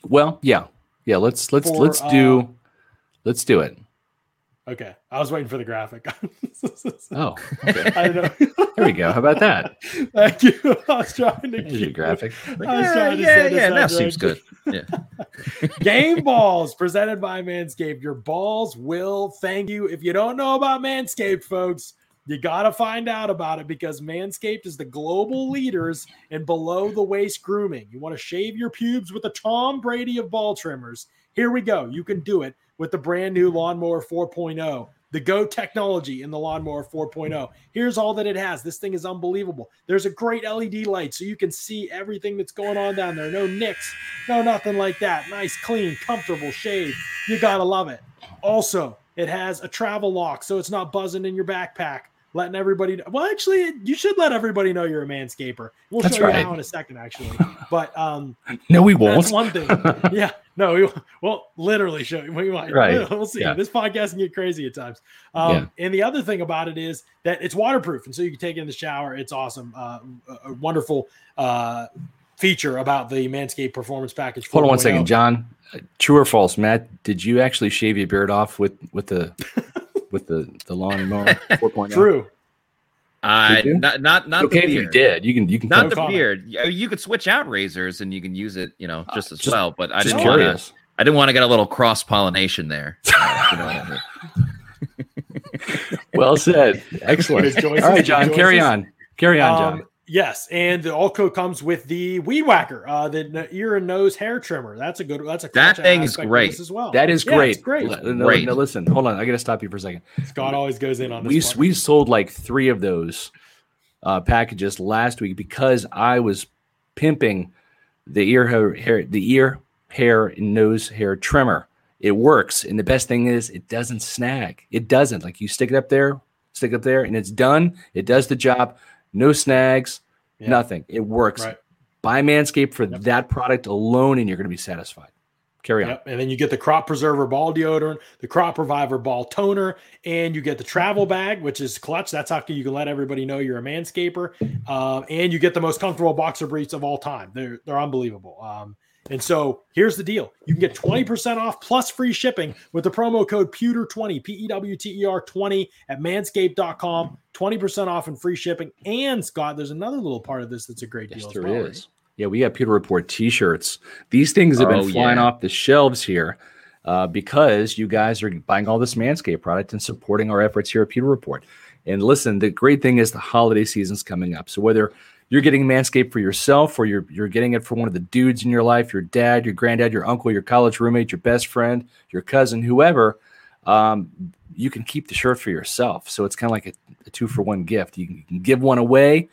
well, yeah. Yeah, let's let's
For,
let's
uh,
do let's do it.
Okay, I was waiting for the graphic. [laughs]
Oh, okay.
I don't know.
There we go. How about that?
Thank you. I was trying to
There's your graphic.
I was
yeah,
trying to
yeah, yeah. That
right.
seems good. Yeah. [laughs]
Game balls presented by Manscaped. Your balls will thank you. If you don't know about Manscaped, folks, you got to find out about it because Manscaped is the global leaders in below the waist grooming. You want to shave your pubes with the Tom Brady of ball trimmers? Here we go. You can do it with the brand new Lawnmower 4.0. The Go technology in the Lawnmower 4.0. Here's all that it has. This thing is unbelievable. There's a great LED light so you can see everything that's going on down there. No nicks, no nothing like that. Nice, clean, comfortable shave. You got to love it. Also, it has a travel lock so it's not buzzing in your backpack. Letting everybody know. Well, actually, you should let everybody know you're a manscaper. We'll
That's
show you
right.
how in a second, actually. But um, [laughs]
No, we won't.
that's one thing. [laughs] yeah, no, we, we'll literally show you. We might.
Right. [laughs]
We'll see.
Yeah.
This podcast can get crazy at times. Um, And the other thing about it is that it's waterproof, and so you can take it in the shower. It's awesome. Uh, a, wonderful uh, feature about the Manscaped Performance Package.
Hold on one second, John. Uh, True or false, Matt? Did you actually shave your beard off with with the [laughs] with the the lawnmower [laughs] 4.0?
True.
I not not not
okay,
the
if you did, you can you can.
Not the
comment.
beard. You you could switch out razors and you can use it, you know, just as
just-
well. But I
just
didn't want to.
curious.
I didn't want to get a little cross pollination there. Uh, you know I mean? [laughs]
Well said. Excellent. All right, John. Carry on. Carry on, John.
Um, yes, and the all comes with the weed whacker, uh, the n- ear and nose hair trimmer. That's a good. That's a
That thing is great.
as well.
that is
Yeah,
great.
It's great.
L- No,
Great.
no, listen. Hold on. I got to stop you for a second.
Scott always goes in on this.
we
part.
we sold like three of those uh, packages last week because I was pimping the ear hair, hair the ear hair and nose hair trimmer. It works, and the best thing is it doesn't snag. It doesn't. Like you stick it up there, stick it up there, and it's done. It does the job. No snags,
Yeah.
nothing. It works.
Right.
Buy Manscaped for
Yep.
that product alone, and you're going to be satisfied. Carry on.
Yep. And then you get the crop preserver ball deodorant, the crop reviver ball toner, and you get the travel bag, which is clutch. That's how you can let everybody know you're a manscaper. Uh, and you get the most comfortable boxer briefs of all time. They're they're unbelievable. Um, and so here's the deal: you can get 20% off plus free shipping with the promo code Pewter20, P E W T E R 20 at manscaped.com. 20% off and free shipping. And Scott, there's another little part of this that's a great
Yes,
deal. as
there
well,
is. Yeah, we got Pewter Report T-shirts. These things have been
Oh,
flying
yeah.
off the shelves here uh, because you guys are buying all this Manscaped product and supporting our efforts here at Pewter Report. And listen, the great thing is the holiday season's coming up. So whether you're getting Manscaped for yourself or you're you're getting it for one of the dudes in your life, your dad, your granddad, your uncle, your college roommate, your best friend, your cousin, whoever, um, you can keep the shirt for yourself. So it's kind of like a, a two for one gift. You can, you can give one away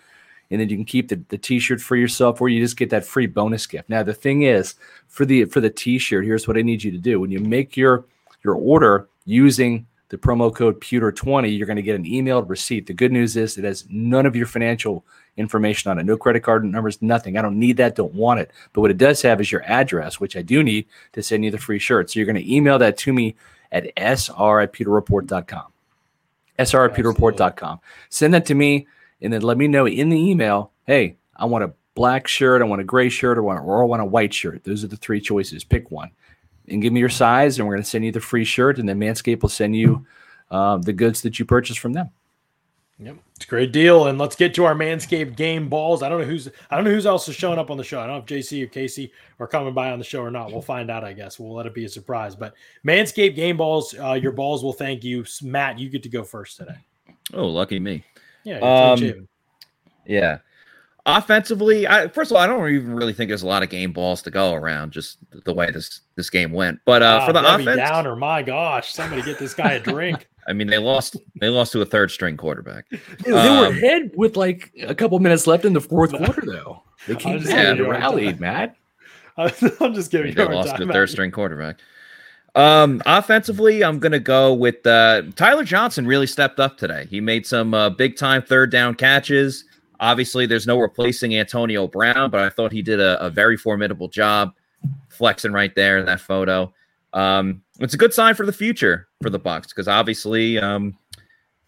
and then you can keep the, the t-shirt for yourself or you just get that free bonus gift now the thing is for the for the t-shirt here's what i need you to do when you make your your order using the promo code pewter20 you're going to get an emailed receipt. The good news is it has none of your financial information on it. No credit card numbers nothing. I don't need that don't want it. But what it does have is your address which i do need to send you the free shirt. So you're going to email that to me at sr at pewterreport.com sr at pewterreport.com send that to me and then let me know in the email, hey, I want a black shirt, I want a gray shirt, or, want, or I want a white shirt. Those are the three choices. Pick one and give me your size, and we're going to send you the free shirt, and then Manscaped will send you um, the goods that you purchase from them.
Yep. It's a great deal, and let's get to our Manscaped game balls. I don't know who's I don't know who's else is showing up on the show. I don't know if JC or Casey are coming by on the show or not. We'll find out. I guess we'll let it be a surprise. But Manscaped game balls, uh, your balls will thank you. Matt, you get to go first today.
Oh, lucky me.
Yeah,
Um, Yeah. Offensively, I, first of all, I don't even really think there's a lot of game balls to go around, just the way this this game went. But uh, for the
Debbie
offense,
Downer, my gosh, somebody get this guy a drink. [laughs]
I mean, they lost they lost to a third string quarterback.
Dude, they were
Um,
ahead with like a couple minutes left in the fourth [laughs] quarter, though. They came
just
back and
you're
rallied, Matt. [laughs]
I'm just
I mean, they
a hard
lost to a third string quarterback. Um, offensively, I'm gonna go with uh, Tyler Johnson. Really stepped up today. He made some uh, big time third down catches. Obviously, there's no replacing Antonio Brown, but I thought he did a, a very formidable job flexing right there in that photo. Um, it's a good sign for the future for the Bucks because obviously, um,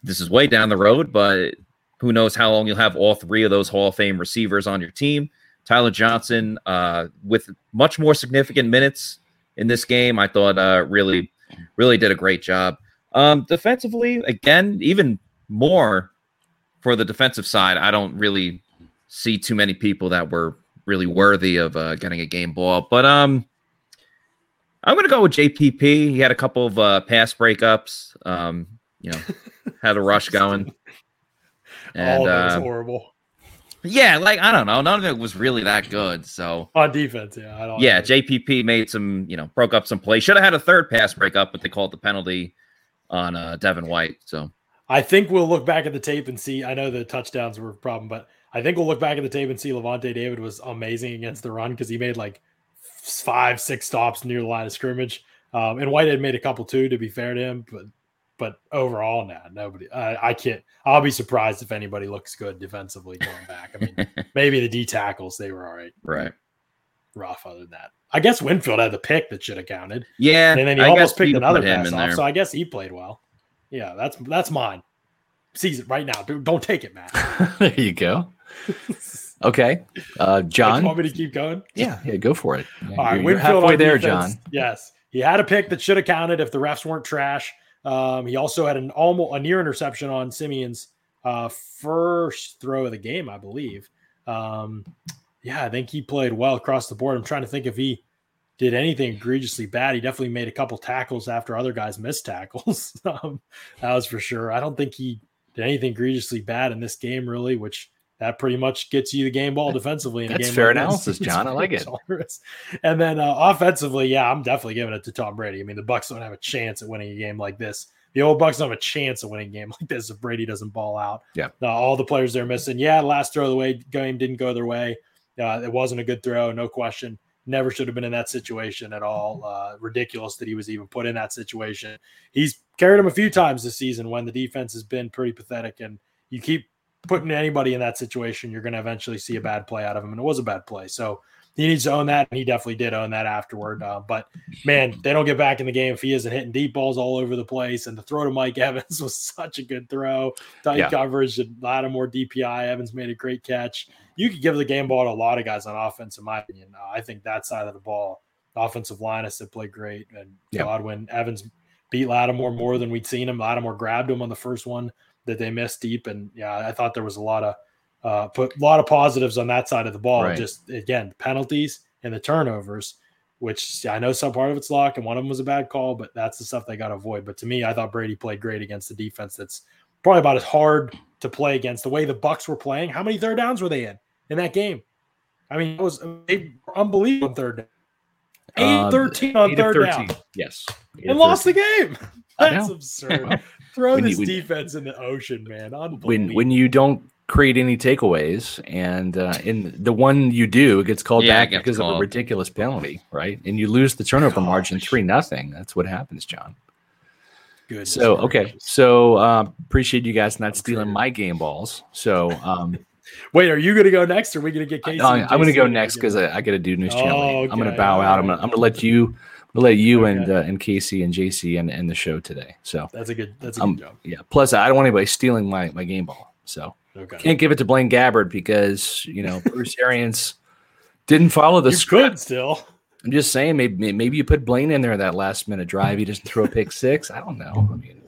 this is way down the road, but who knows how long you'll have all three of those Hall of Fame receivers on your team. Tyler Johnson, uh, with much more significant minutes in this game, I thought uh, really, really did a great job. Um, defensively, again, even more for the defensive side. I don't really see too many people that were really worthy of uh, getting a game ball, but um, I'm going to go with JPP. He had a couple of uh, pass breakups. Um, you know, [laughs] had a rush going. [laughs] And
oh, that was
uh,
horrible
yeah, like I don't know, none of it was really that good. So
on defense. Yeah, I don't.
yeah, JPP made some, you know, broke up some plays. Should have had a third pass breakup, but they called the penalty on uh, Devin White. So
I think we'll look back at the tape and see. I know the touchdowns were a problem, but I think we'll look back at the tape and see Lavonte David was amazing against the run because he made like five, six stops near the line of scrimmage. Um, and White had made a couple too, to be fair to him, but but overall, nah, nobody. I, I can't. I'll be surprised if anybody looks good defensively going back. I mean, [laughs] maybe the D tackles they were all right,
right,
rough. Other than that, I guess Winfield had the pick that should have counted.
yeah,
And then he
I
almost picked another pass off.
there.
So I guess he played well. Yeah, that's that's mine. Season right now. Dude, don't take it, Matt. [laughs]
there you go. Okay, uh, [laughs]
Do you
John.
want me to keep going?
Yeah, yeah, go for it.
All right,
you're, you're
Winfield
halfway there,
defense,
John.
Yes, he had a pick that should have counted if the refs weren't trash. Um, he also had an almost a near interception on Siemian's uh, first throw of the game, I believe. Um, yeah, I think he played well across the board. I'm trying to think if he did anything egregiously bad. He definitely made a couple tackles after other guys missed tackles. [laughs] um, that was for sure. I don't think he did anything egregiously bad in this game, really, which that pretty much gets you the game ball defensively. In a
That's
game
fair
like this.
analysis, [laughs] John. I like it.
And then uh, offensively, yeah, I'm definitely giving it to Tom Brady. I mean, the Bucks don't have a chance at winning a game like this. The old Bucks don't have a chance at winning a game [laughs] like this if Brady doesn't ball out.
Yeah.
Uh, all the players they're missing. Yeah, last throw of the way game didn't go their way. Uh, it wasn't a good throw, no question. Never should have been in that situation at all. Uh, ridiculous that he was even put in that situation. He's carried him a few times this season when the defense has been pretty pathetic, and you keep putting anybody in that situation, you're going to eventually see a bad play out of him, and it was a bad play. So he needs to own that, and he definitely did own that afterward. Uh, but man, they don't get back in the game if he isn't hitting deep balls all over the place. And the throw to Mike [laughs] Evans was such a good throw. Tight
Yeah.
coverage, and Lattimore DPI. Evans made a great catch. You could give the game ball to a lot of guys on offense, in my opinion. Uh, I think that side of the ball, offensive line has played great, and
Yeah.
Godwin Evans beat Lattimore more than we'd seen him. Lattimore grabbed him on the first one that they missed deep, and yeah, I thought there was a lot of uh, put a lot of positives on that side of the ball.
Right.
Just again, penalties and the turnovers, which I know some part of it's luck, and one of them was a bad call, but that's the stuff they got to avoid. But to me, I thought Brady played great against the defense. That's probably about as hard to play against the way the Bucks were playing. How many third downs were they in in that game? I mean, it was they were unbelievable on third down. 8
Uh,
13 on
Eight
third down
Yes.
And lost
13.
the game. [laughs] That's absurd. [laughs] Throw
When you-
this
when-
defense in the ocean, man.
when when you don't create any takeaways. And uh, in the one you do it gets called
Yeah,
back
gets
because of a ridiculous penalty right? And you lose the turnover margin three nothing. That's what happens john.
Goodness
so okay. so uh, appreciate you guys not stealing my game balls. So um [laughs]
Wait, are you going to go next, or are we going to get Casey?
I,
and
am going to go next because I, I got to do news
Oh,
channel. I'm going to bow out. I'm going to I'm gonna let you I'm gonna let you and uh, and casey and jc and, and the show today. So
That's a good. That's a
um,
good job.
yeah. Plus i don't want anybody stealing my my game ball. So
Okay.
can't give it to Blaine Gabbert because you know Bruce Arians didn't follow the
you
script.
could still.
I'm just saying, maybe maybe you put Blaine in there that last minute drive. He doesn't throw a pick six. I don't know. I mean,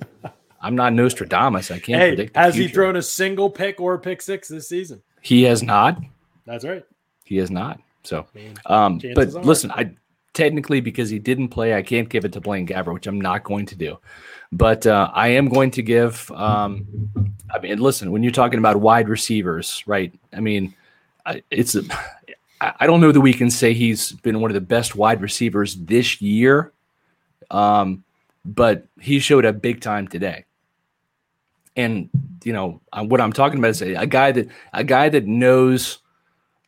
I'm not Nostradamus. I can't
Hey,
predict. the
has he thrown a single pick or a pick six this season?
He has not.
That's right.
He has not. So,
I mean,
um, but
Chances are.
listen, I technically because he didn't play, I can't give it to Blaine Gabbert, which I'm not going to do. But uh, I am going to give. Um, I mean, listen, when you're talking about wide receivers, right? I mean, it's. I don't know that we can say he's been one of the best wide receivers this year, um, but he showed up big time today. And you know uh, what I'm talking about is a, a guy that a guy that knows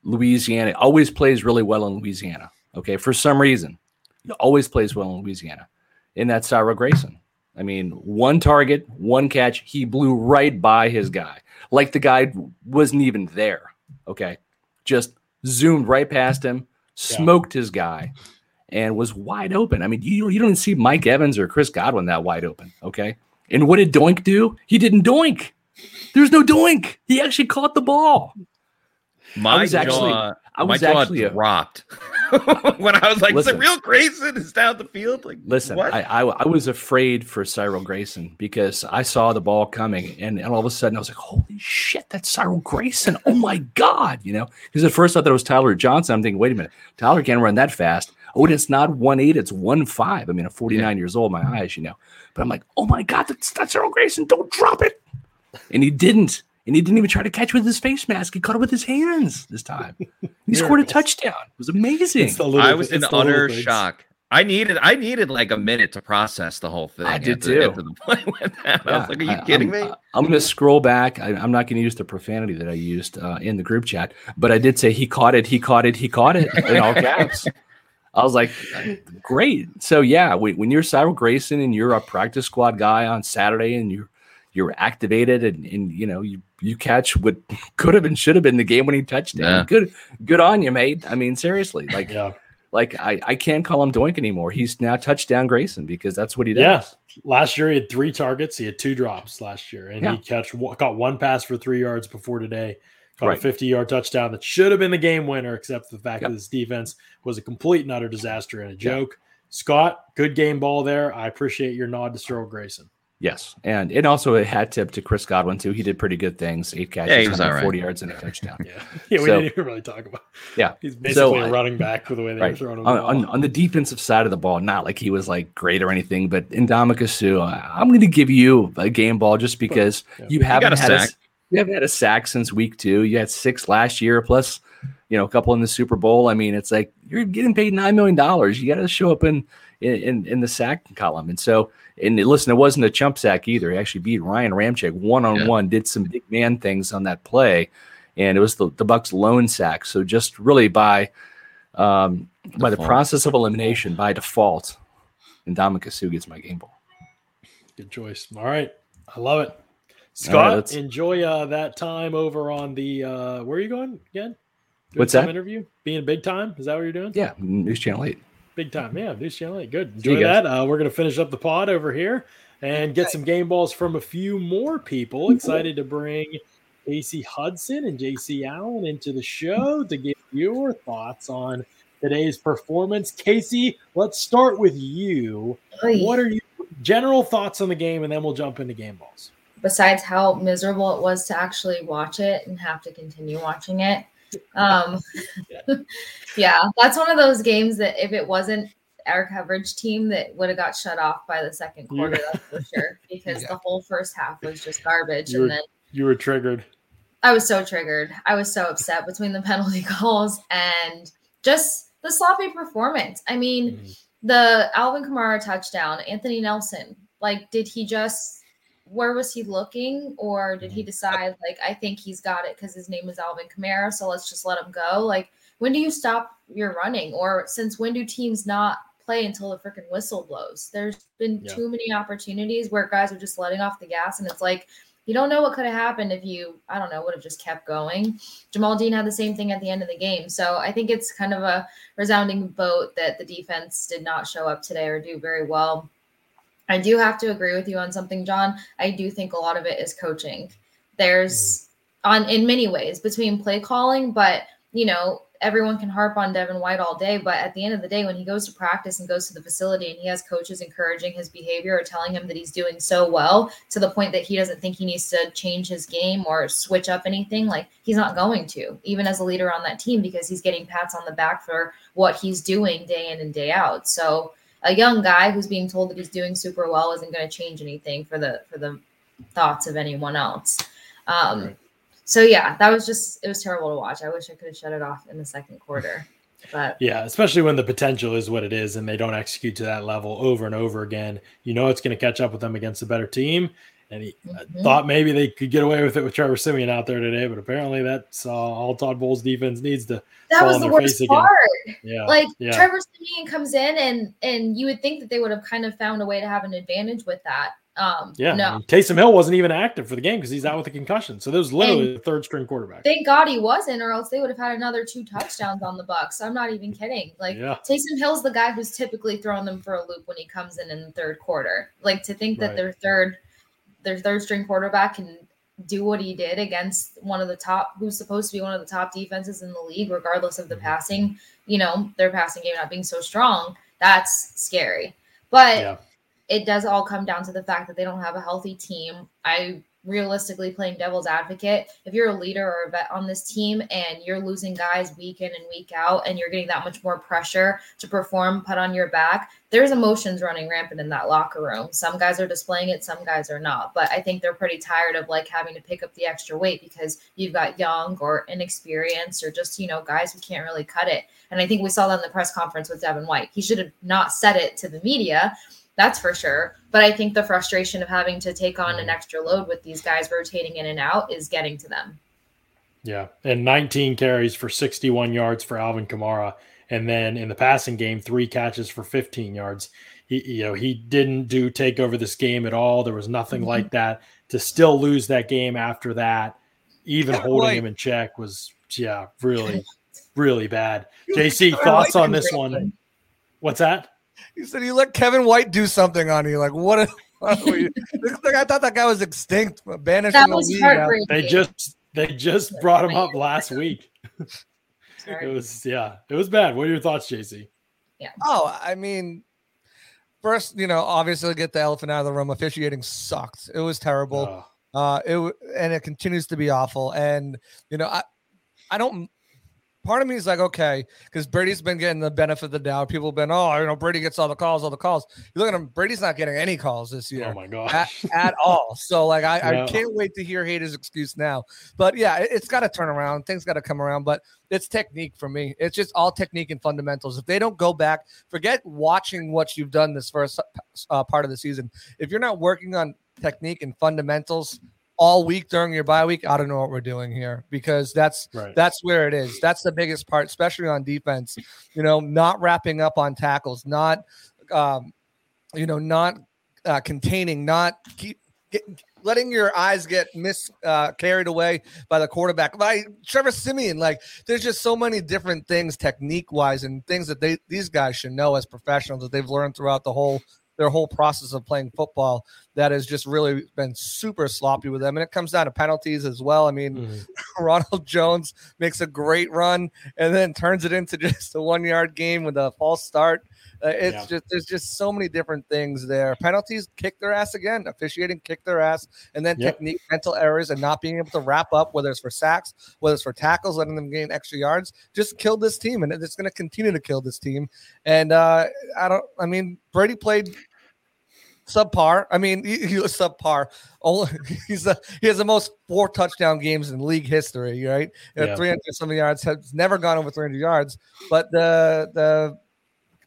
Louisiana always plays really well in Louisiana. Okay, for some reason, he always plays well in Louisiana, and that's Cyril Grayson. I mean, one target, one catch, he blew right by his guy, like the guy wasn't even there. Okay, just zoomed right past him, smoked his guy, and was wide open. I mean, you you don't see Mike Evans or Chris Godwin that wide open. Okay, and what did Doink do? He didn't doink. There's no doink. He actually caught the ball.
My
was actually-
jaw,
I was
my jaw
actually
dropped [laughs] [laughs] when I was like,
Listen.
"Cyril Grayson is down the field." Like,
Listen? I, I I was afraid for Cyril Grayson because I saw the ball coming, and, and all of a sudden I was like, "Holy shit, that's Cyril Grayson! Oh my god!" You know, because at first I thought it was Tyler Johnson. I'm thinking, wait a minute, Tyler can't run that fast. Oh, and it's not one eight, it's one five. I mean, I'm 49 years old, my eyes, you know. But I'm like, oh my god, that's that's Cyril Grayson! Don't drop it. And he didn't, and he didn't even try to catch with his face mask. He caught it with his hands this time. He scored a touchdown. It was amazing.
Little,
I was
it's
in utter shock. I needed I needed like a minute to process the whole thing.
I did
after,
too.
After the play [laughs] went down. I was like, "Are you
I,
kidding
I'm,
me?"
I'm going to scroll back. I, I'm not going to use the profanity that I used uh, in the group chat, but I did say he caught it, he caught it, he caught it in all caps. I was like, great. So yeah, when, when you're Cyril Grayson and you're a practice squad guy on Saturday and you're you're activated and, and you know you you catch what [laughs] could have and should have been the game winning touchdown.
Yeah.
Good good on you, mate. I mean, seriously, [laughs] like
Yeah.
like I, I can't call him Doink anymore. He's now touchdown Grayson because that's what he does.
Yeah. Last year he had three targets. He had two drops last year, and
Yeah.
he catch caught one pass for three yards before today. Caught a 50 yard touchdown that should have been the game winner, except for the fact
Yep.
that this defense was a complete and utter disaster and a joke. Scott, good game ball there. I appreciate your nod to Cyril Grayson.
Yes, and and also a hat tip to Chris Godwin too. He did pretty good things. Eight catches,
Yeah, he was all
140
right.
yards, and a touchdown.
Yeah, [laughs] yeah. We
So-
didn't even really talk about. [laughs]
Yeah.
he's basically
So,
a
I-
running back with the way they were
Right
throwing him.
on,
the ball.
on, on the defensive side of the ball, not like he was like great or anything, but in Suh, I'm going to give you a game ball just because
Yeah.
you haven't
a
had a,
sack.
you haven't had a sack since week two. You had six last year, plus you know a couple in the Super Bowl. I mean, it's like you're getting paid nine million dollars. You got to show up in, in in in the sack column, and so and listen, it wasn't a chump sack either. He actually beat Ryan Ramczyk one on one, did some big man things on that play, and it was the, the Bucks' lone sack. So just really by um, by the process of elimination by default, and Ndamukong Suh gets my game ball.
Good choice. All right. I love it. Scott,
let's-
enjoy uh, that time over on the uh, where are you going again? Doing
What's that?
Interview? Being big time? Is that what you're doing?
Yeah, News Channel Eight.
Big time. Yeah, News Channel Good.
See
Enjoy that. Uh, we're going to finish up the pod over here and get some game balls from a few more people. Excited to bring Casey Hudson and JC Allen into the show to give your thoughts on today's performance. Casey, let's start with you. What are your general thoughts on the game? And then we'll jump into game balls.
besides how miserable it was to actually watch it and have to continue watching it. Um, [laughs] yeah, that's one of those games that if it wasn't our coverage team, that would have got shut off by the second quarter, that's for sure. [laughs] Because
Yeah.
the whole first half was just garbage,
You were-
and then
You were triggered.
I was so triggered. I was so upset between the [laughs] penalty calls and just the sloppy performance. I mean,
Mhm.
the Alvin Kamara touchdown, Anthony Nelson, like, did he just where was he looking, or did he mm-hmm. decide like I think he's got it because his name is Alvin Kamara, so let's just let him go? Like, when do you stop your running, or since when do teams not play until the freaking whistle blows? There's been
Yeah.
too many opportunities where guys are just letting off the gas, and it's like you don't know what could have happened if you I don't know would have just kept going. Jamel Dean had the same thing at the end of the game, so I think it's kind of a resounding vote that the defense did not show up today or do very well. I do have to agree with you on something, John. I do think a lot of it is coaching. There's mm-hmm. on in many ways between play calling, but you know, everyone can harp on Devin White all day, but at the end of the day, when he goes to practice and goes to the facility and he has coaches encouraging his behavior or telling him that he's doing so well to the point that he doesn't think he needs to change his game or switch up anything, like he's not going to, even as a leader on that team, because he's getting pats on the back for what he's doing day in and day out. So a young guy who's being told that he's doing super well isn't going to change anything for the for the thoughts of anyone else. Um, right so yeah, that was just it was terrible to watch. I wish I could have shut it off in the second quarter. [laughs] But
yeah, especially when the potential is what it is and they don't execute to that level over and over again. You know it's going to catch up with them against a better team. And he uh, mm-hmm. thought maybe they could get away with it with Trevor Siemian out there today, but apparently that's uh, all Todd Bowles defense needs to.
That was the worst part. Yeah, like yeah. Trevor Siemian comes in and and you would think that they would have kind of found a way to have an advantage with that, um,
yeah,
no.
Taysom Hill wasn't even active for the game because he's out with a concussion. So there was literally and the third string quarterback.
Thank God he wasn't, or else they would have had another two touchdowns on the Bucks. I'm not even kidding. Like yeah. Taysom Hill's the guy who's typically throwing them for a loop when he comes in in the third quarter. Like to think that right. their third, their third string quarterback can do what he did against one of the top, who's supposed to be one of the top defenses in the league, regardless of the mm-hmm. passing. You know, their passing game not being so strong. That's scary. But. Yeah it does all come down to the fact that they don't have a healthy team. I realistically playing devil's advocate, if you're a leader or a vet on this team and you're losing guys week in and week out and you're getting that much more pressure to perform, put on your back, there's emotions running rampant in that locker room. Some guys are displaying it, some guys are not. But I think they're pretty tired of like having to pick up the extra weight because you've got young or inexperienced or just, you know, guys who can't really cut it. And I think we saw that in the press conference with Devin White. He should have not said it to the media that's for sure. But I think the frustration of having to take on an extra load with these guys rotating in and out is getting to them.
Yeah. And 19 carries for 61 yards for Alvin Kamara. And then in the passing game, three catches for 15 yards. He, you know, he didn't do take over this game at all. There was nothing mm-hmm. like that. To still lose that game after that, even holding him in check was, yeah, really, [laughs] really bad. JC, thoughts on this one? What's that?
He said you let Kevin White do something on you. Like what? A, [laughs] what like I thought that guy was extinct, banished that was
the They just they just brought him up last [laughs] week. it was yeah, it was bad. What are your thoughts, JC?
Yeah.
Oh, I mean, first, you know, obviously get the elephant out of the room. Officiating sucked. It was terrible. Oh. Uh, it and it continues to be awful. And you know, I I don't part of me is like, okay, because Brady's been getting the benefit of the doubt. People have been, oh, you know, Brady gets all the calls, all the calls. You look at him, Brady's not getting any calls this year.
Oh my god,
at, at, all. So like, I, yeah. I can't wait to hear Hater's excuse now. But yeah, it, has got to turn around. Things got to come around. But it's technique for me. It's just all technique and fundamentals. If they don't go back, forget watching what you've done this first uh, part of the season. If you're not working on technique and fundamentals all week during your bye week, I don't know what we're doing here because that's right. that's where it is. That's the biggest part, especially on defense. You know, not wrapping up on tackles, not um, you know, not uh, containing, not keep get, letting your eyes get mis uh, carried away by the quarterback by Trevor Siemian. Like, there's just so many different things, technique wise, and things that they these guys should know as professionals that they've learned throughout the whole their whole process of playing football that has just really been super sloppy with them. And it comes down to penalties as well. I mean, mm-hmm. [laughs] Ronald Jones makes a great run and then turns it into [laughs] just a one yard game with a false start. Uh, it's yeah. just there's just so many different things there. Penalties kick their ass again. Officiating kick their ass, and then yep. technique, mental errors, and not being able to wrap up, whether it's for sacks, whether it's for tackles, letting them gain extra yards, just killed this team, and it's going to continue to kill this team. And uh, I don't. I mean, Brady played subpar. I mean, [laughs] he, he was subpar. Only [laughs] he's the he has the most four touchdown games in league history, right? Yeah. 300 something yards has never gone over 300 yards. But the the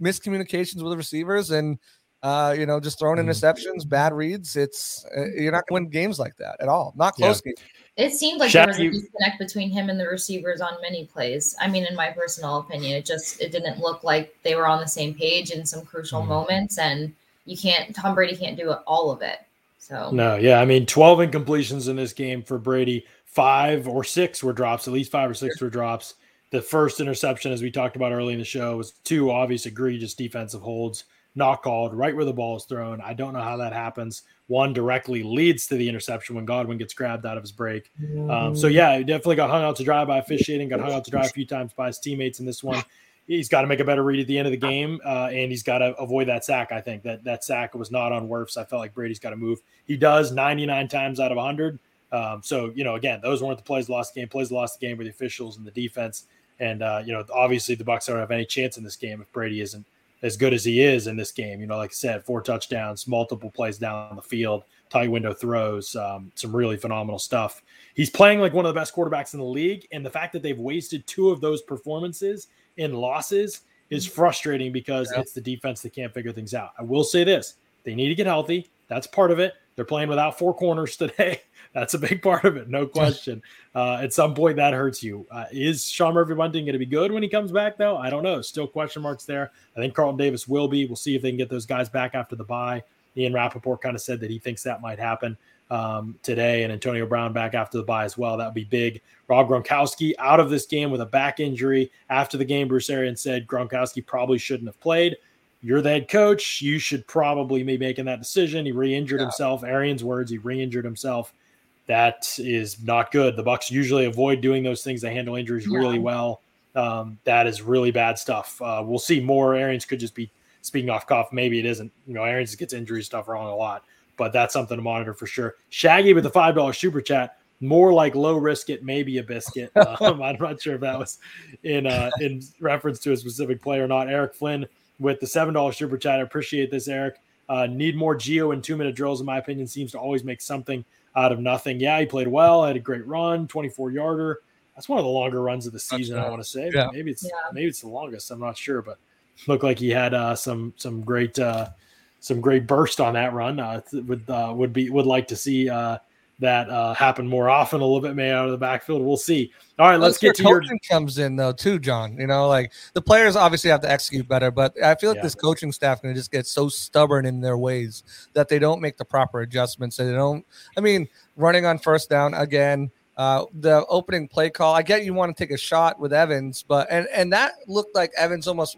miscommunications with the receivers and uh, you know, just throwing mm-hmm. interceptions, bad reads. It's uh, you're not going to win games like that at all. Not close yeah. games.
It seemed like there was a disconnect between him and the receivers on many plays. I mean, in my personal opinion, it just it didn't look like they were on the same page in some crucial mm-hmm. moments, and you can't. Tom Brady can't do all of it. So
no, yeah, I mean, twelve incompletions in this game for Brady. Five or six were drops. At least five or six were drops. The first interception, as we talked about early in the show, was two obvious egregious defensive holds, not called, right where the ball is thrown. I don't know how that happens One directly leads to the interception when Godwin gets grabbed out of his break. Um, so yeah, he definitely got hung out to dry by officiating. Got hung out to dry a few times by his teammates in this one. He's got to make a better read at the end of the game, uh, and he's got to avoid that sack. I think that that sack was not on Wirfs. I felt like Brady's got to move. He does 99 times out of 100. Um, so you know, again, those weren't the plays lost the game. Plays lost the game were the officials and the defense. And uh, you know, obviously the Bucks don't have any chance in this game if Brady isn't as good as he is in this game. You know, like I said, four touchdowns, multiple plays down the field, tight window throws, um, some really phenomenal stuff. He's playing like one of the best quarterbacks in the league, and the fact that they've wasted two of those performances in losses is frustrating because yeah. it's the defense that can't figure things out. I will say this: they need to get healthy. That's part of it. They're playing without four corners [laughs] today. That's a big part of it, no question. Uh, at some point, that hurts you. Uh, is Sean Murphy Bunting going to be good when he comes back, though? I don't know. Still question marks there. I think Carlton Davis will be. We'll see if they can get those guys back after the bye. Ian Rapoport kind of said that he thinks that might happen um, today, and Antonio Brown back after the bye as well. That would be big. Rob Gronkowski out of this game with a back injury. After the game, Bruce Arians said Gronkowski probably shouldn't have played. You're the head coach. You should probably be making that decision. He re-injured yeah. himself. Arians' words, he re-injured himself that is not good. The Bucks usually avoid doing those things. They handle injuries yeah. really well. Um, that is really bad stuff. Uh, we'll see more. Arians could just be speaking off cuff. Maybe it isn't. You know, Arians gets injury stuff wrong a lot, but that's something to monitor for sure. Shaggy with the five dollar super chat. More like low risk it, maybe a biscuit. [laughs] Um, I'm not sure if that was in uh, in reference to a specific player or not. Eric Flynn with the seven dollar super chat. I appreciate this, Eric. Uh, need more Gio and two minute drills, in my opinion. Seems to always make something out of nothing. Yeah, he played well, had a great run, 24 yarder. That's one of the longer runs of the season, I want to say. Yeah. Maybe it's yeah. maybe it's the longest. I'm not sure, but looked like he had uh, some some great uh, some great burst on that run. Uh, would uh, would be would like to see uh, that uh, happen more often. A little bit may out of the backfield. We'll see. All right, let's get to
coaching your comes in though too, John. You know, like the players obviously have to execute better, but I feel like yeah. this coaching staff can just get so stubborn in their ways that they don't make the proper adjustments. They don't. I mean, running on first down again. Uh, the opening play call. I get you want to take a shot with Evans, but and and that looked like Evans almost.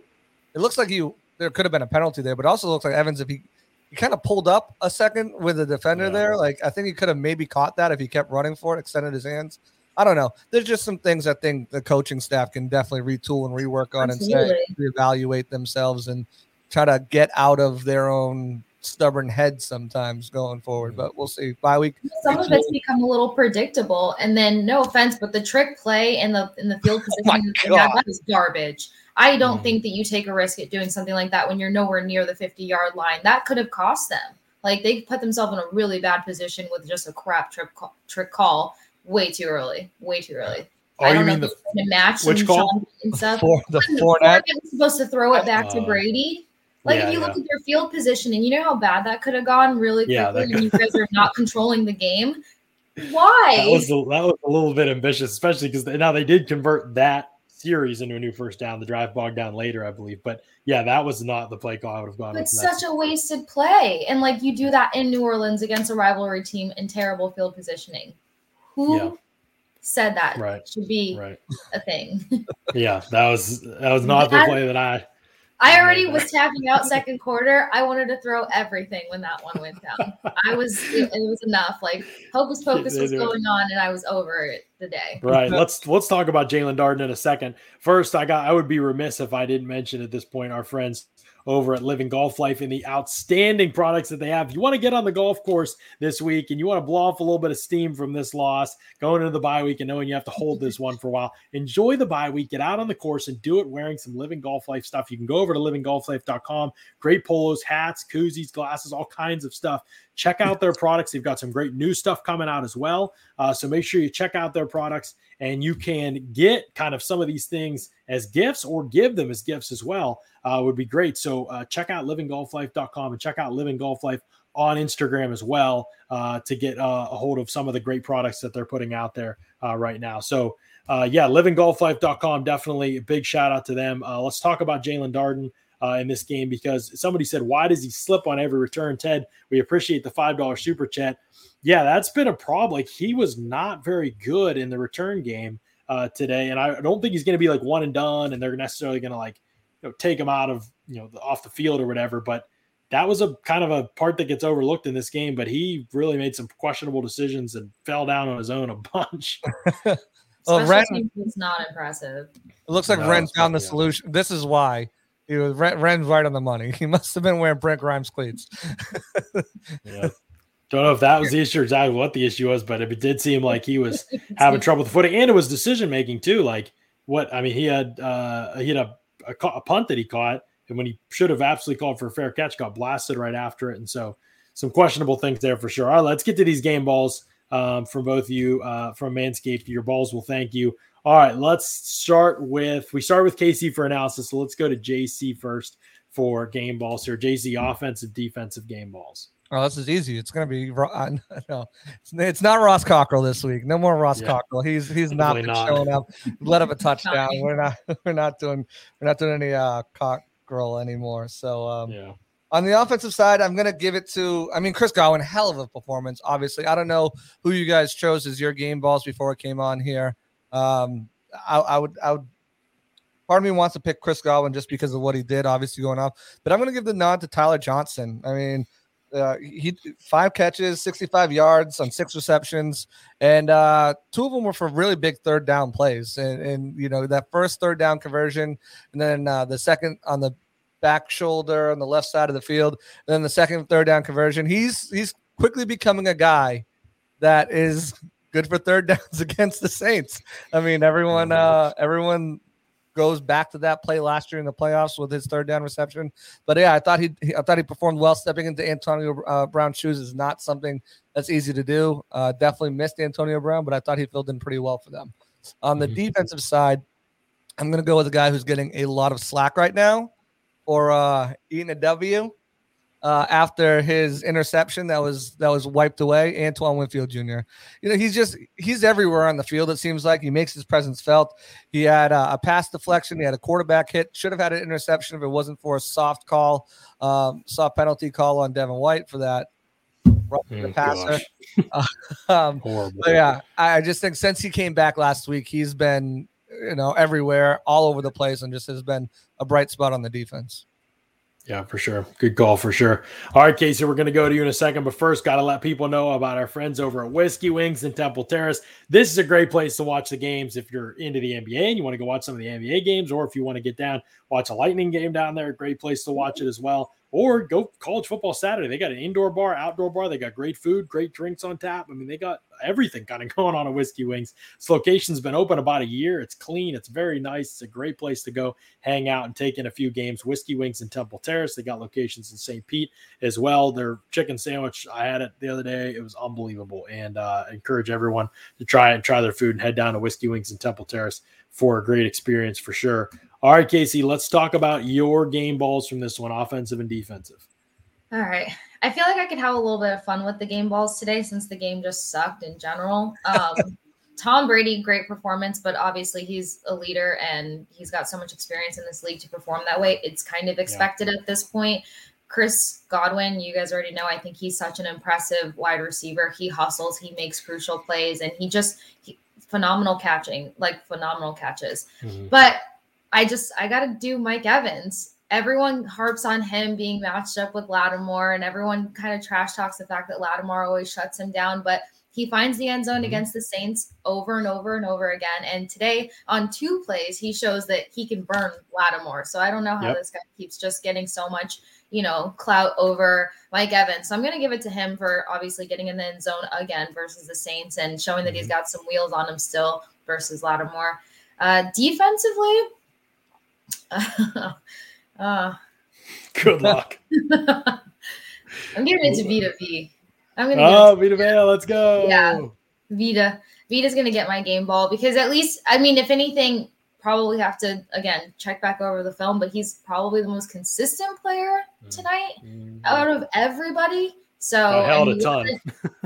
It looks like you there could have been a penalty there, but also looks like Evans if he he kind of pulled up a second with the defender yeah. there. Like I think he could have maybe caught that if he kept running for it, extended his hands. I don't know. There's just some things I think the coaching staff can definitely retool and rework on Absolutely. and say reevaluate themselves and try to get out of their own stubborn head sometimes going forward. But we'll see. Bye week.
Some of it's become a little predictable. And then no offense, but the trick play and the in the field [laughs] oh position oh that is garbage. I don't mm. think that you take a risk at doing something like that when you're nowhere near the 50 yard line. That could have cost them. Like they put themselves in a really bad position with just a crap trick call, trick call way too early, way too early.
Oh, [laughs] I don't you mean the
match
which call?
and stuff.
For, the Fournette
supposed to throw it back uh, to Brady. Like yeah, if you look yeah. at their field position, and you know how bad that could have gone really quickly, yeah, and you guys are [laughs] not controlling the game. Why?
That was a, that was a little bit ambitious, especially because now they did convert that series into a new first down. The drive bogged down later, I believe. But yeah, that was not the play call I would have gone.
It's such a wasted play, and like you do that in New Orleans against a rivalry team in terrible field positioning. Who yeah. said that
right.
should be
right.
a thing? [laughs]
yeah, that was that was not the play that I
I already was tapping out [laughs] second quarter. I wanted to throw everything when that one went down. I was [laughs] it, it was enough. Like hocus pocus was going on, and I was over it the day.
Right. let's let's talk about Jaelon Darden in a second. First, I got I would be remiss if I didn't mention at this point our friends over at Living Golf Life and the outstanding products that they have. If you want to get on the golf course this week and you want to blow off a little bit of steam from this loss, going into the bye week and knowing you have to hold this one for a while, enjoy the bye week, get out on the course and do it wearing some Living Golf Life stuff. You can go over to livinggolflife.com. Great polos, hats, koozies, glasses, all kinds of stuff. Check out their products. They've got some great new stuff coming out as well. Uh, so make sure you check out their products and you can get kind of some of these things as gifts or give them as gifts as well uh, would be great so uh, check out livinggolflife.com and check out living golf life on instagram as well uh, to get uh, a hold of some of the great products that they're putting out there uh, right now so yeah livinggolflife.com definitely a big shout out to them let's talk about Jalen Darden uh, in this game because somebody said, Why does he slip on every return? Ted, we appreciate the $5 super chat yeah, that's been a problem. Like he was not very good in the return game uh, today, and I don't think he's going to be like one and done, and they're necessarily going to like you know take him out of you know the, off the field or whatever. But that was a kind of a part that gets overlooked in this game, but he really made some questionable decisions and fell down on his own a [laughs] bunch.
well, Ren was not impressive.
It looks like no, Ren found the solution. This is why he was Ren, Ren's right on the money. [laughs] He must have been wearing Brent Grimes cleats.
yeah. Don't know if that was the issue or exactly what the issue was, but it did seem like he was [laughs] having trouble with the footing, and it was decision making too. Like what I mean, he had uh, he had a, a, a punt that he caught and when he should have absolutely called for a fair catch, got blasted right after it. And so some questionable things there for sure. All right, let's get to these game balls um, from both of you uh, from Manscaped. Your balls will thank you. All right, let's start with we start with KC for analysis. So let's go to JC first for game balls here. JC offensive, defensive game balls.
Oh, this is easy. It's going to be uh, [laughs] no, it's, it's, not Ross Cockrell this week. No more Ross yeah. Cockrell. He's he's not, not, showing up. Let him a [laughs] touchdown. we're not [laughs] we're not doing we're not doing any uh cock girl anymore. So um, yeah. On the offensive side, I'm gonna give it to. I mean, Chris Godwin, hell of a performance. Obviously, I don't know who you guys chose as your game balls before it came on here. Um, I, I would, I would. Part of me wants to pick Chris Godwin just because of what he did, obviously going off. But I'm gonna give the nod to Tyler Johnson. I mean, uh, he five catches, 65 yards on six receptions, and uh, two of them were for really big third down plays. And, and you know that first third down conversion, and then uh, the second on the back shoulder on the left side of the field, and then the second third down conversion. He's he's quickly becoming a guy that is good for third [laughs] downs against the Saints. I mean, everyone uh, everyone goes back to that play last year in the playoffs with his third down reception. But yeah, I thought he, I thought he performed well. Stepping into Antonio uh, Brown's shoes is not something that's easy to do. Uh, definitely missed Antonio Brown, but I thought he filled in pretty well for them. On the mm-hmm. defensive side, I'm going to go with a guy who's getting a lot of slack right now or uh, eating a W uh, after his interception that was that was wiped away. Antoine Winfield Jr. You know, he's just he's everywhere on the field. It seems like he makes his presence felt. He had uh, a pass deflection. He had a quarterback hit. Should have had an interception if it wasn't for a soft call, um, soft penalty call on Devin White for that. The passer. [laughs] um, Horrible. yeah, I just think since he came back last week, he's been you know everywhere, all over the place, and just has been a bright spot on the defense.
Yeah, for sure. Good call for sure. All right, Casey, we're going to go to you in a second, but first, got to let people know about our friends over at Whiskey Wings in Temple Terrace. This is a great place to watch the games if you're into the NBA and you want to go watch some of the NBA games, or if you want to get down, watch a Lightning game down there. Great place to watch it as well or go college football Saturday. They got an indoor bar, outdoor bar. They got great food, great drinks on tap. I mean, they got everything kind of [laughs] going on at Whiskey Wings. This location's been open about a year. It's clean. It's very nice. It's a great place to go hang out and take in a few games. Whiskey Wings in Temple Terrace. They got locations in St. Pete as well. Their chicken sandwich, I had it the other day. It was unbelievable. And uh, encourage everyone to try and try their food and head down to Whiskey Wings in Temple Terrace for a great experience for sure. All right, Casey, let's talk about your game balls from this one, offensive and defensive.
All right. I feel like I could have a little bit of fun with the game balls today since the game just sucked in general. Um, [laughs] Tom Brady, great performance, but obviously he's a leader and he's got so much experience in this league to perform that way. It's kind of expected yeah. at this point. Chris Godwin, you guys already know, I think he's such an impressive wide receiver. He hustles, he makes crucial plays, and he just he, phenomenal catching, like phenomenal catches. Mm-hmm. But I just I got to do Mike Evans. Everyone harps on him being matched up with Lattimore, and everyone kind of trash talks the fact that Lattimore always shuts him down. But he finds the end zone mm-hmm. against the Saints over and over and over again. And today, on two plays, he shows that he can burn Lattimore. So I don't know how yep. this guy keeps just getting so much, you know, clout over Mike Evans. So I'm going to give it to him for obviously getting in the end zone again versus the Saints and showing that he's mm-hmm. got some wheels on him still versus Lattimore. Uh, defensively, [laughs]
uh, Good luck. [laughs]
I'm giving it to Vita Vea.
I'm gonna. Oh, Vita Vea, let's go.
Yeah, Vita. Vita's gonna get my game ball because at least, I mean, if anything, probably have to again check back over the film, but he's probably the most consistent player mm. tonight mm-hmm. out of everybody. So
I held a ton.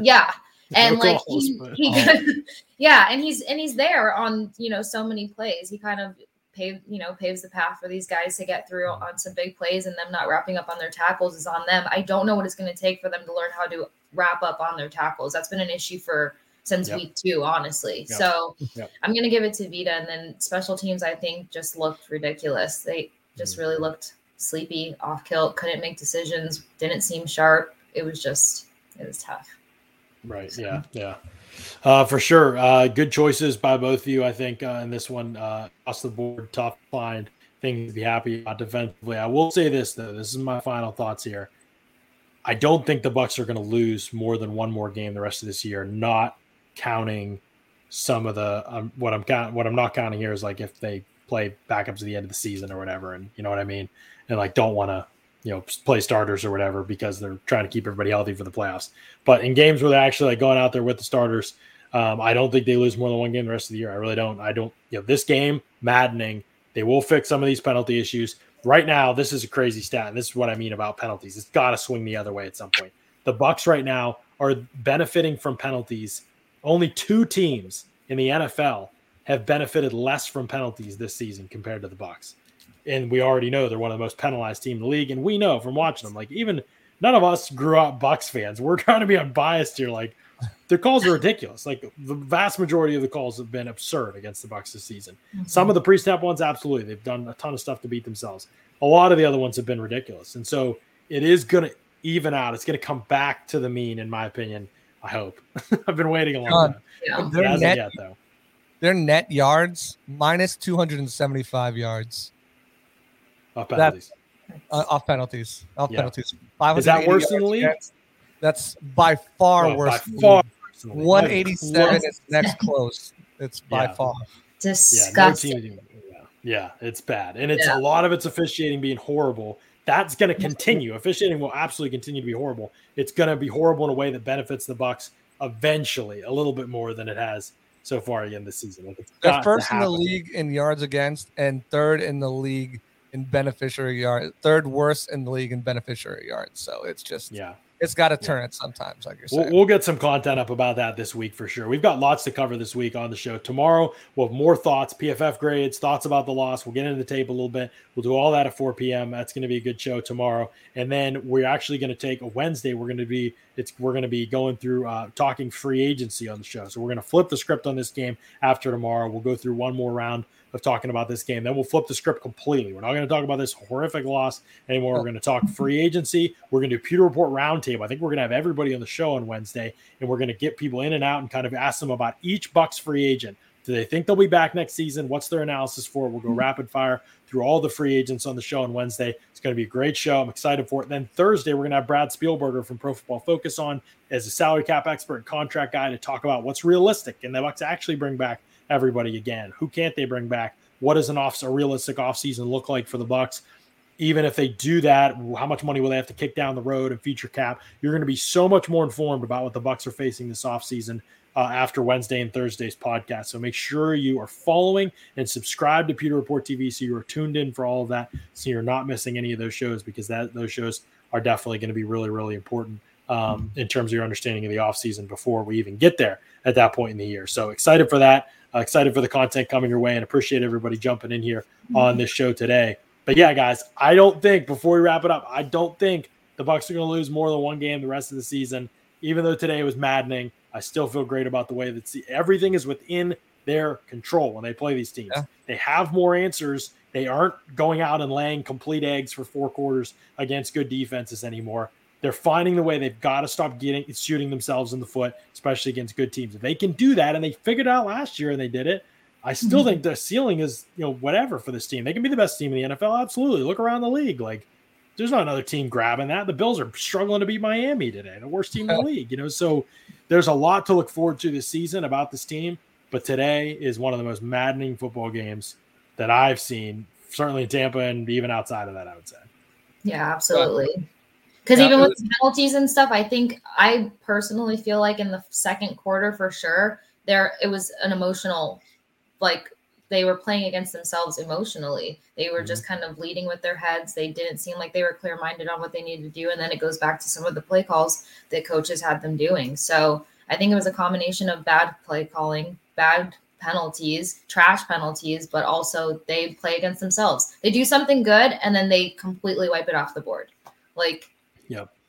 Yeah. [laughs] And like he, he [laughs] yeah, and he's and he's there on you know so many plays. He kind of pave you know paves the path for these guys to get through on some big plays and them not wrapping up on their tackles is on them. I don't know what it's going to take for them to learn how to wrap up on their tackles. That's been an issue for since yep. week two, honestly. Yep. So [laughs] yep. I'm going to give it to Vita, and then special teams. I think just looked ridiculous. They just really mm-hmm. looked sleepy, off kilt, couldn't make decisions, didn't seem sharp. It was just, it was tough.
Right. Yeah. Yeah. Uh, for sure. Uh, good choices by both of you, I think, uh, in this one. Uh, across the board, tough find things to be happy about defensively. I will say this though. This is my final thoughts here. I don't think the Bucks are going to lose more than one more game the rest of this year. Not counting some of the um, what I'm count what I'm not counting here is like if they play backups at the end of the season or whatever, and you know what I mean, and like don't want to you know play starters or whatever because they're trying to keep everybody healthy for the playoffs. But in games where they're actually like going out there with the starters, um, I don't think they lose more than one game the rest of the year. I really don't. I don't. You know, this game maddening. They will fix some of these penalty issues. Right now, this is a crazy stat. And this is what I mean about penalties. It's got to swing the other way at some point. The Bucks right now are benefiting from penalties. Only two teams in the NFL have benefited less from penalties this season compared to the Bucks. And we already know they're one of the most penalized team in the league. And we know from watching them, like even none of us grew up Bucs fans. We're [laughs] trying to be unbiased here. Like the calls are ridiculous. Like the vast majority of the calls have been absurd against the Bucs this season. Mm-hmm. Some of the pre-snap ones, absolutely, they've done a ton of stuff to beat themselves. A lot of the other ones have been ridiculous, and so it is going to even out. It's going to come back to the mean, in my opinion. I hope. [laughs] I've been waiting a long time. Yeah.
Their net, yet, though. Their net yards minus two hundred and seventy-five yards.
Off penalties.
Uh, off penalties. Off
Yeah.
penalties.
Is that worse in the league?
That's by far
Well,
worse.
by far.
187 is next close. It's by
Yeah.
far.
Yeah, no
Disgusting.
yeah, yeah, it's bad, and it's
Yeah.
a lot of it's officiating being horrible. That's going to continue. Officiating will absolutely continue to be horrible. It's going to be horrible in a way that benefits the Bucs eventually a little bit more than it has so far again this season. Like, it's
They're first in the league in yards against and third in the league in beneficiary yards. Third worst in the league in beneficiary yards. So it's just
Yeah.
it's got to turn it sometimes, like you're
We'll,
saying.
we'll get some content up about that this week for sure. We've got lots to cover this week on the show. Tomorrow, we'll have more thoughts, PFF grades, thoughts about the loss. We'll get into the tape a little bit. We'll do all that at 4 p.m. That's going to be a good show tomorrow. And then we're actually going to take a Wednesday. We're going to be it's we're going to be going through uh, talking free agency on the show. So we're going to flip the script on this game after tomorrow. We'll go through one more round of talking about this game. Then we'll flip the script completely. We're not going to talk about this horrific loss anymore. We're going to talk free agency. We're going to do Pewter Report roundtable. I think we're going to have everybody on the show on Wednesday, and we're going to get people in and out and kind of ask them about each Bucs free agent. Do they think they'll be back next season? What's their analysis for it? We'll go mm-hmm. rapid fire through all the free agents on the show on Wednesday. It's going to be a great show. I'm excited for it. Then Thursday, we're going to have Brad Spielberger from Pro Football Focus on as a salary cap expert and contract guy to talk about what's realistic and the Bucs actually bring back everybody again. Who can't they bring back? What does an off a realistic offseason look like for the Bucs? Even if they do that, how much money will they have to kick down the road and feature cap? You're going to be so much more informed about what the Bucs are facing this offseason uh, after Wednesday and Thursday's podcast. So make sure you are following and subscribe to Pewter Report TV so you are tuned in for all of that, so you're not missing any of those shows because that those shows are definitely going to be really really important um, in terms of your understanding of the offseason before we even get there at that point in the year. So excited for that. Uh, excited for the content coming your way and appreciate everybody jumping in here on this show today. But yeah, guys, I don't think before we wrap it up, I don't think the Bucs are going to lose more than one game the rest of the season. Even though today was maddening, I still feel great about the way that see, everything is within their control when they play these teams.
Yeah.
They have more answers. They aren't going out and laying complete eggs for four quarters against good defenses anymore. They're finding the way. They've got to stop getting shooting themselves in the foot, especially against good teams. If they can do that, and they figured it out last year and they did it, I still
Mhm.
think the ceiling is you know whatever for this team. They can be the best team in the NFL. Absolutely. Look around the league. Like there's not another team grabbing that. The Bills are struggling to beat Miami today, the worst team in the league. You know, so there's a lot to look forward to this season about this team. But today is one of the most maddening football games that I've seen, certainly in Tampa and even outside of that, I would say.
Yeah, absolutely. Because
Yeah,
even
it
with penalties and stuff, I think I personally feel like in the second quarter for sure, there it was an emotional, like they were playing against themselves emotionally. They were just mm-hmm. kind of leading with their heads. They didn't seem like they were clear minded on what they needed to do. And then it goes back to some of the play calls that coaches had them doing. So I think it was a combination of bad play calling, bad penalties, trash penalties, but also they play against themselves. They do something good and then they completely wipe it off the board. Like.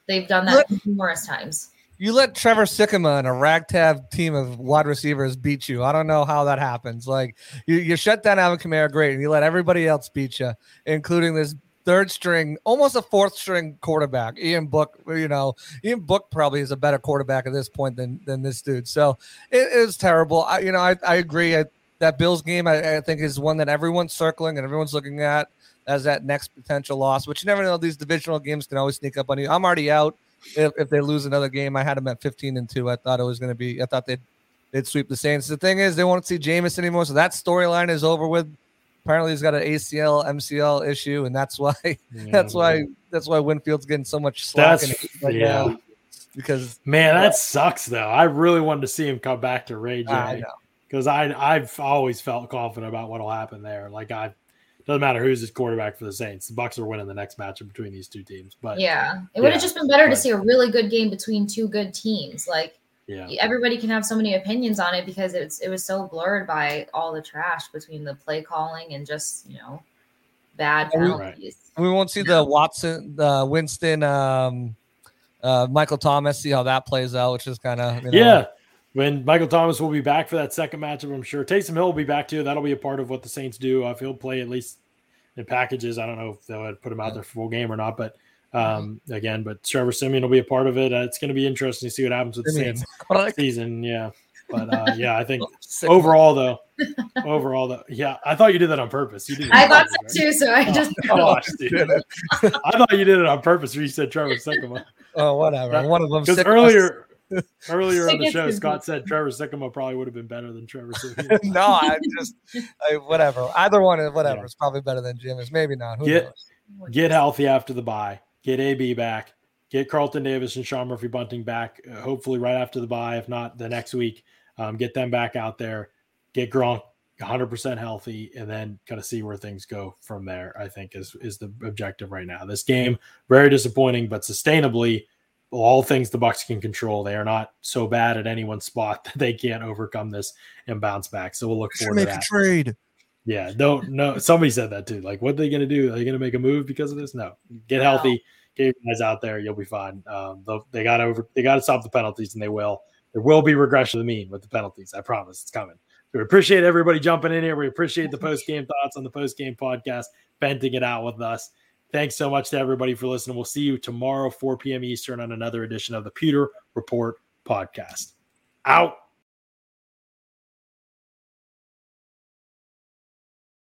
They've done that numerous times.
You let Trevor Sikkema and a ragtag team of wide receivers beat you. I don't know how that happens. Like you, you shut down Alvin Kamara, great, and you let everybody else beat you, including this third string, almost a fourth string quarterback. Ian Book, you know, Ian Book probably is a better quarterback at this point than than this dude. So it is terrible. I, you know, I, I agree. I, that Bills game, I, I think, is one that everyone's circling and everyone's looking at as that next potential loss. Which you never know; these divisional games can always sneak up on you. I'm already out if, if they lose another game. I had them at 15 and two. I thought it was going to be. I thought they'd they'd sweep the Saints. The thing is, they won't see Jameis anymore, so that storyline is over with. Apparently, he's got an ACL, MCL issue, and that's why [laughs] yeah, that's why that's why Winfield's getting so much slack right yeah. now. Because
man, that sucks though. I really wanted to see him come back to Ray Jay because I, I I've always felt confident about what'll happen there. Like I doesn't matter who's his quarterback for the Saints. The Bucs are winning the next matchup between these two teams. But
yeah, it would have yeah, just been better but, to see a really good game between two good teams. Like yeah. everybody can have so many opinions on it because it's it was so blurred by all the trash between the play calling and just you know bad penalties.
We won't see the Watson, the Winston, um, uh, Michael Thomas. See how that plays out, which is kind of
you know, yeah. When Michael Thomas will be back for that second matchup, I'm sure Taysom Hill will be back too. That'll be a part of what the Saints do. If he'll play at least in packages, I don't know if they'll put him out there for full game or not, but um, again, but Trevor Siemian will be a part of it. Uh, it's going to be interesting to see what happens with the Saints [laughs] season. Yeah. But uh, [laughs] yeah, I think overall though, overall though, yeah, I thought you did that on purpose. You did.
I thought so right? too, so I just. [laughs] Oh, gosh,
I thought you did it on purpose. When you said Trevor Sikkema.
Oh, whatever. That, One of them.
Because earlier, earlier on the show, Scott said Trevor Sikkema probably would have been better than Trevor [laughs]
no, I just I, whatever. Either one is whatever. Yeah. It's probably better than Jim. Maybe not. Who
get
knows?
get healthy after the bye get AB back, get Carlton Davis and Sean Murphy Bunting back, uh, hopefully right after the bye, if not the next week. Um, get them back out there, get Gronk 100% healthy, and then kind of see where things go from there. I think is is the objective right now. This game very disappointing, but sustainably, all things the Bucs can control. They are not so bad at any one spot [laughs] that they can't overcome this and bounce back. So we'll look forward to that.
trade.
Yeah, don't no. Somebody said that too. Like, what are they going to do? Are they going to make a move because of this? No. Get healthy. Get guys out there. You'll be fine. Um, they got over. They got to stop the penalties, and they will. There will be regression of the mean with the penalties. I promise. It's coming. we appreciate everybody jumping in here. We appreciate the [laughs] post game thoughts on the post game podcast, venting it out with us. Thanks so much to everybody for listening. We'll see you tomorrow, 4 p.m. Eastern, on another edition of the Pewter Report podcast. Out.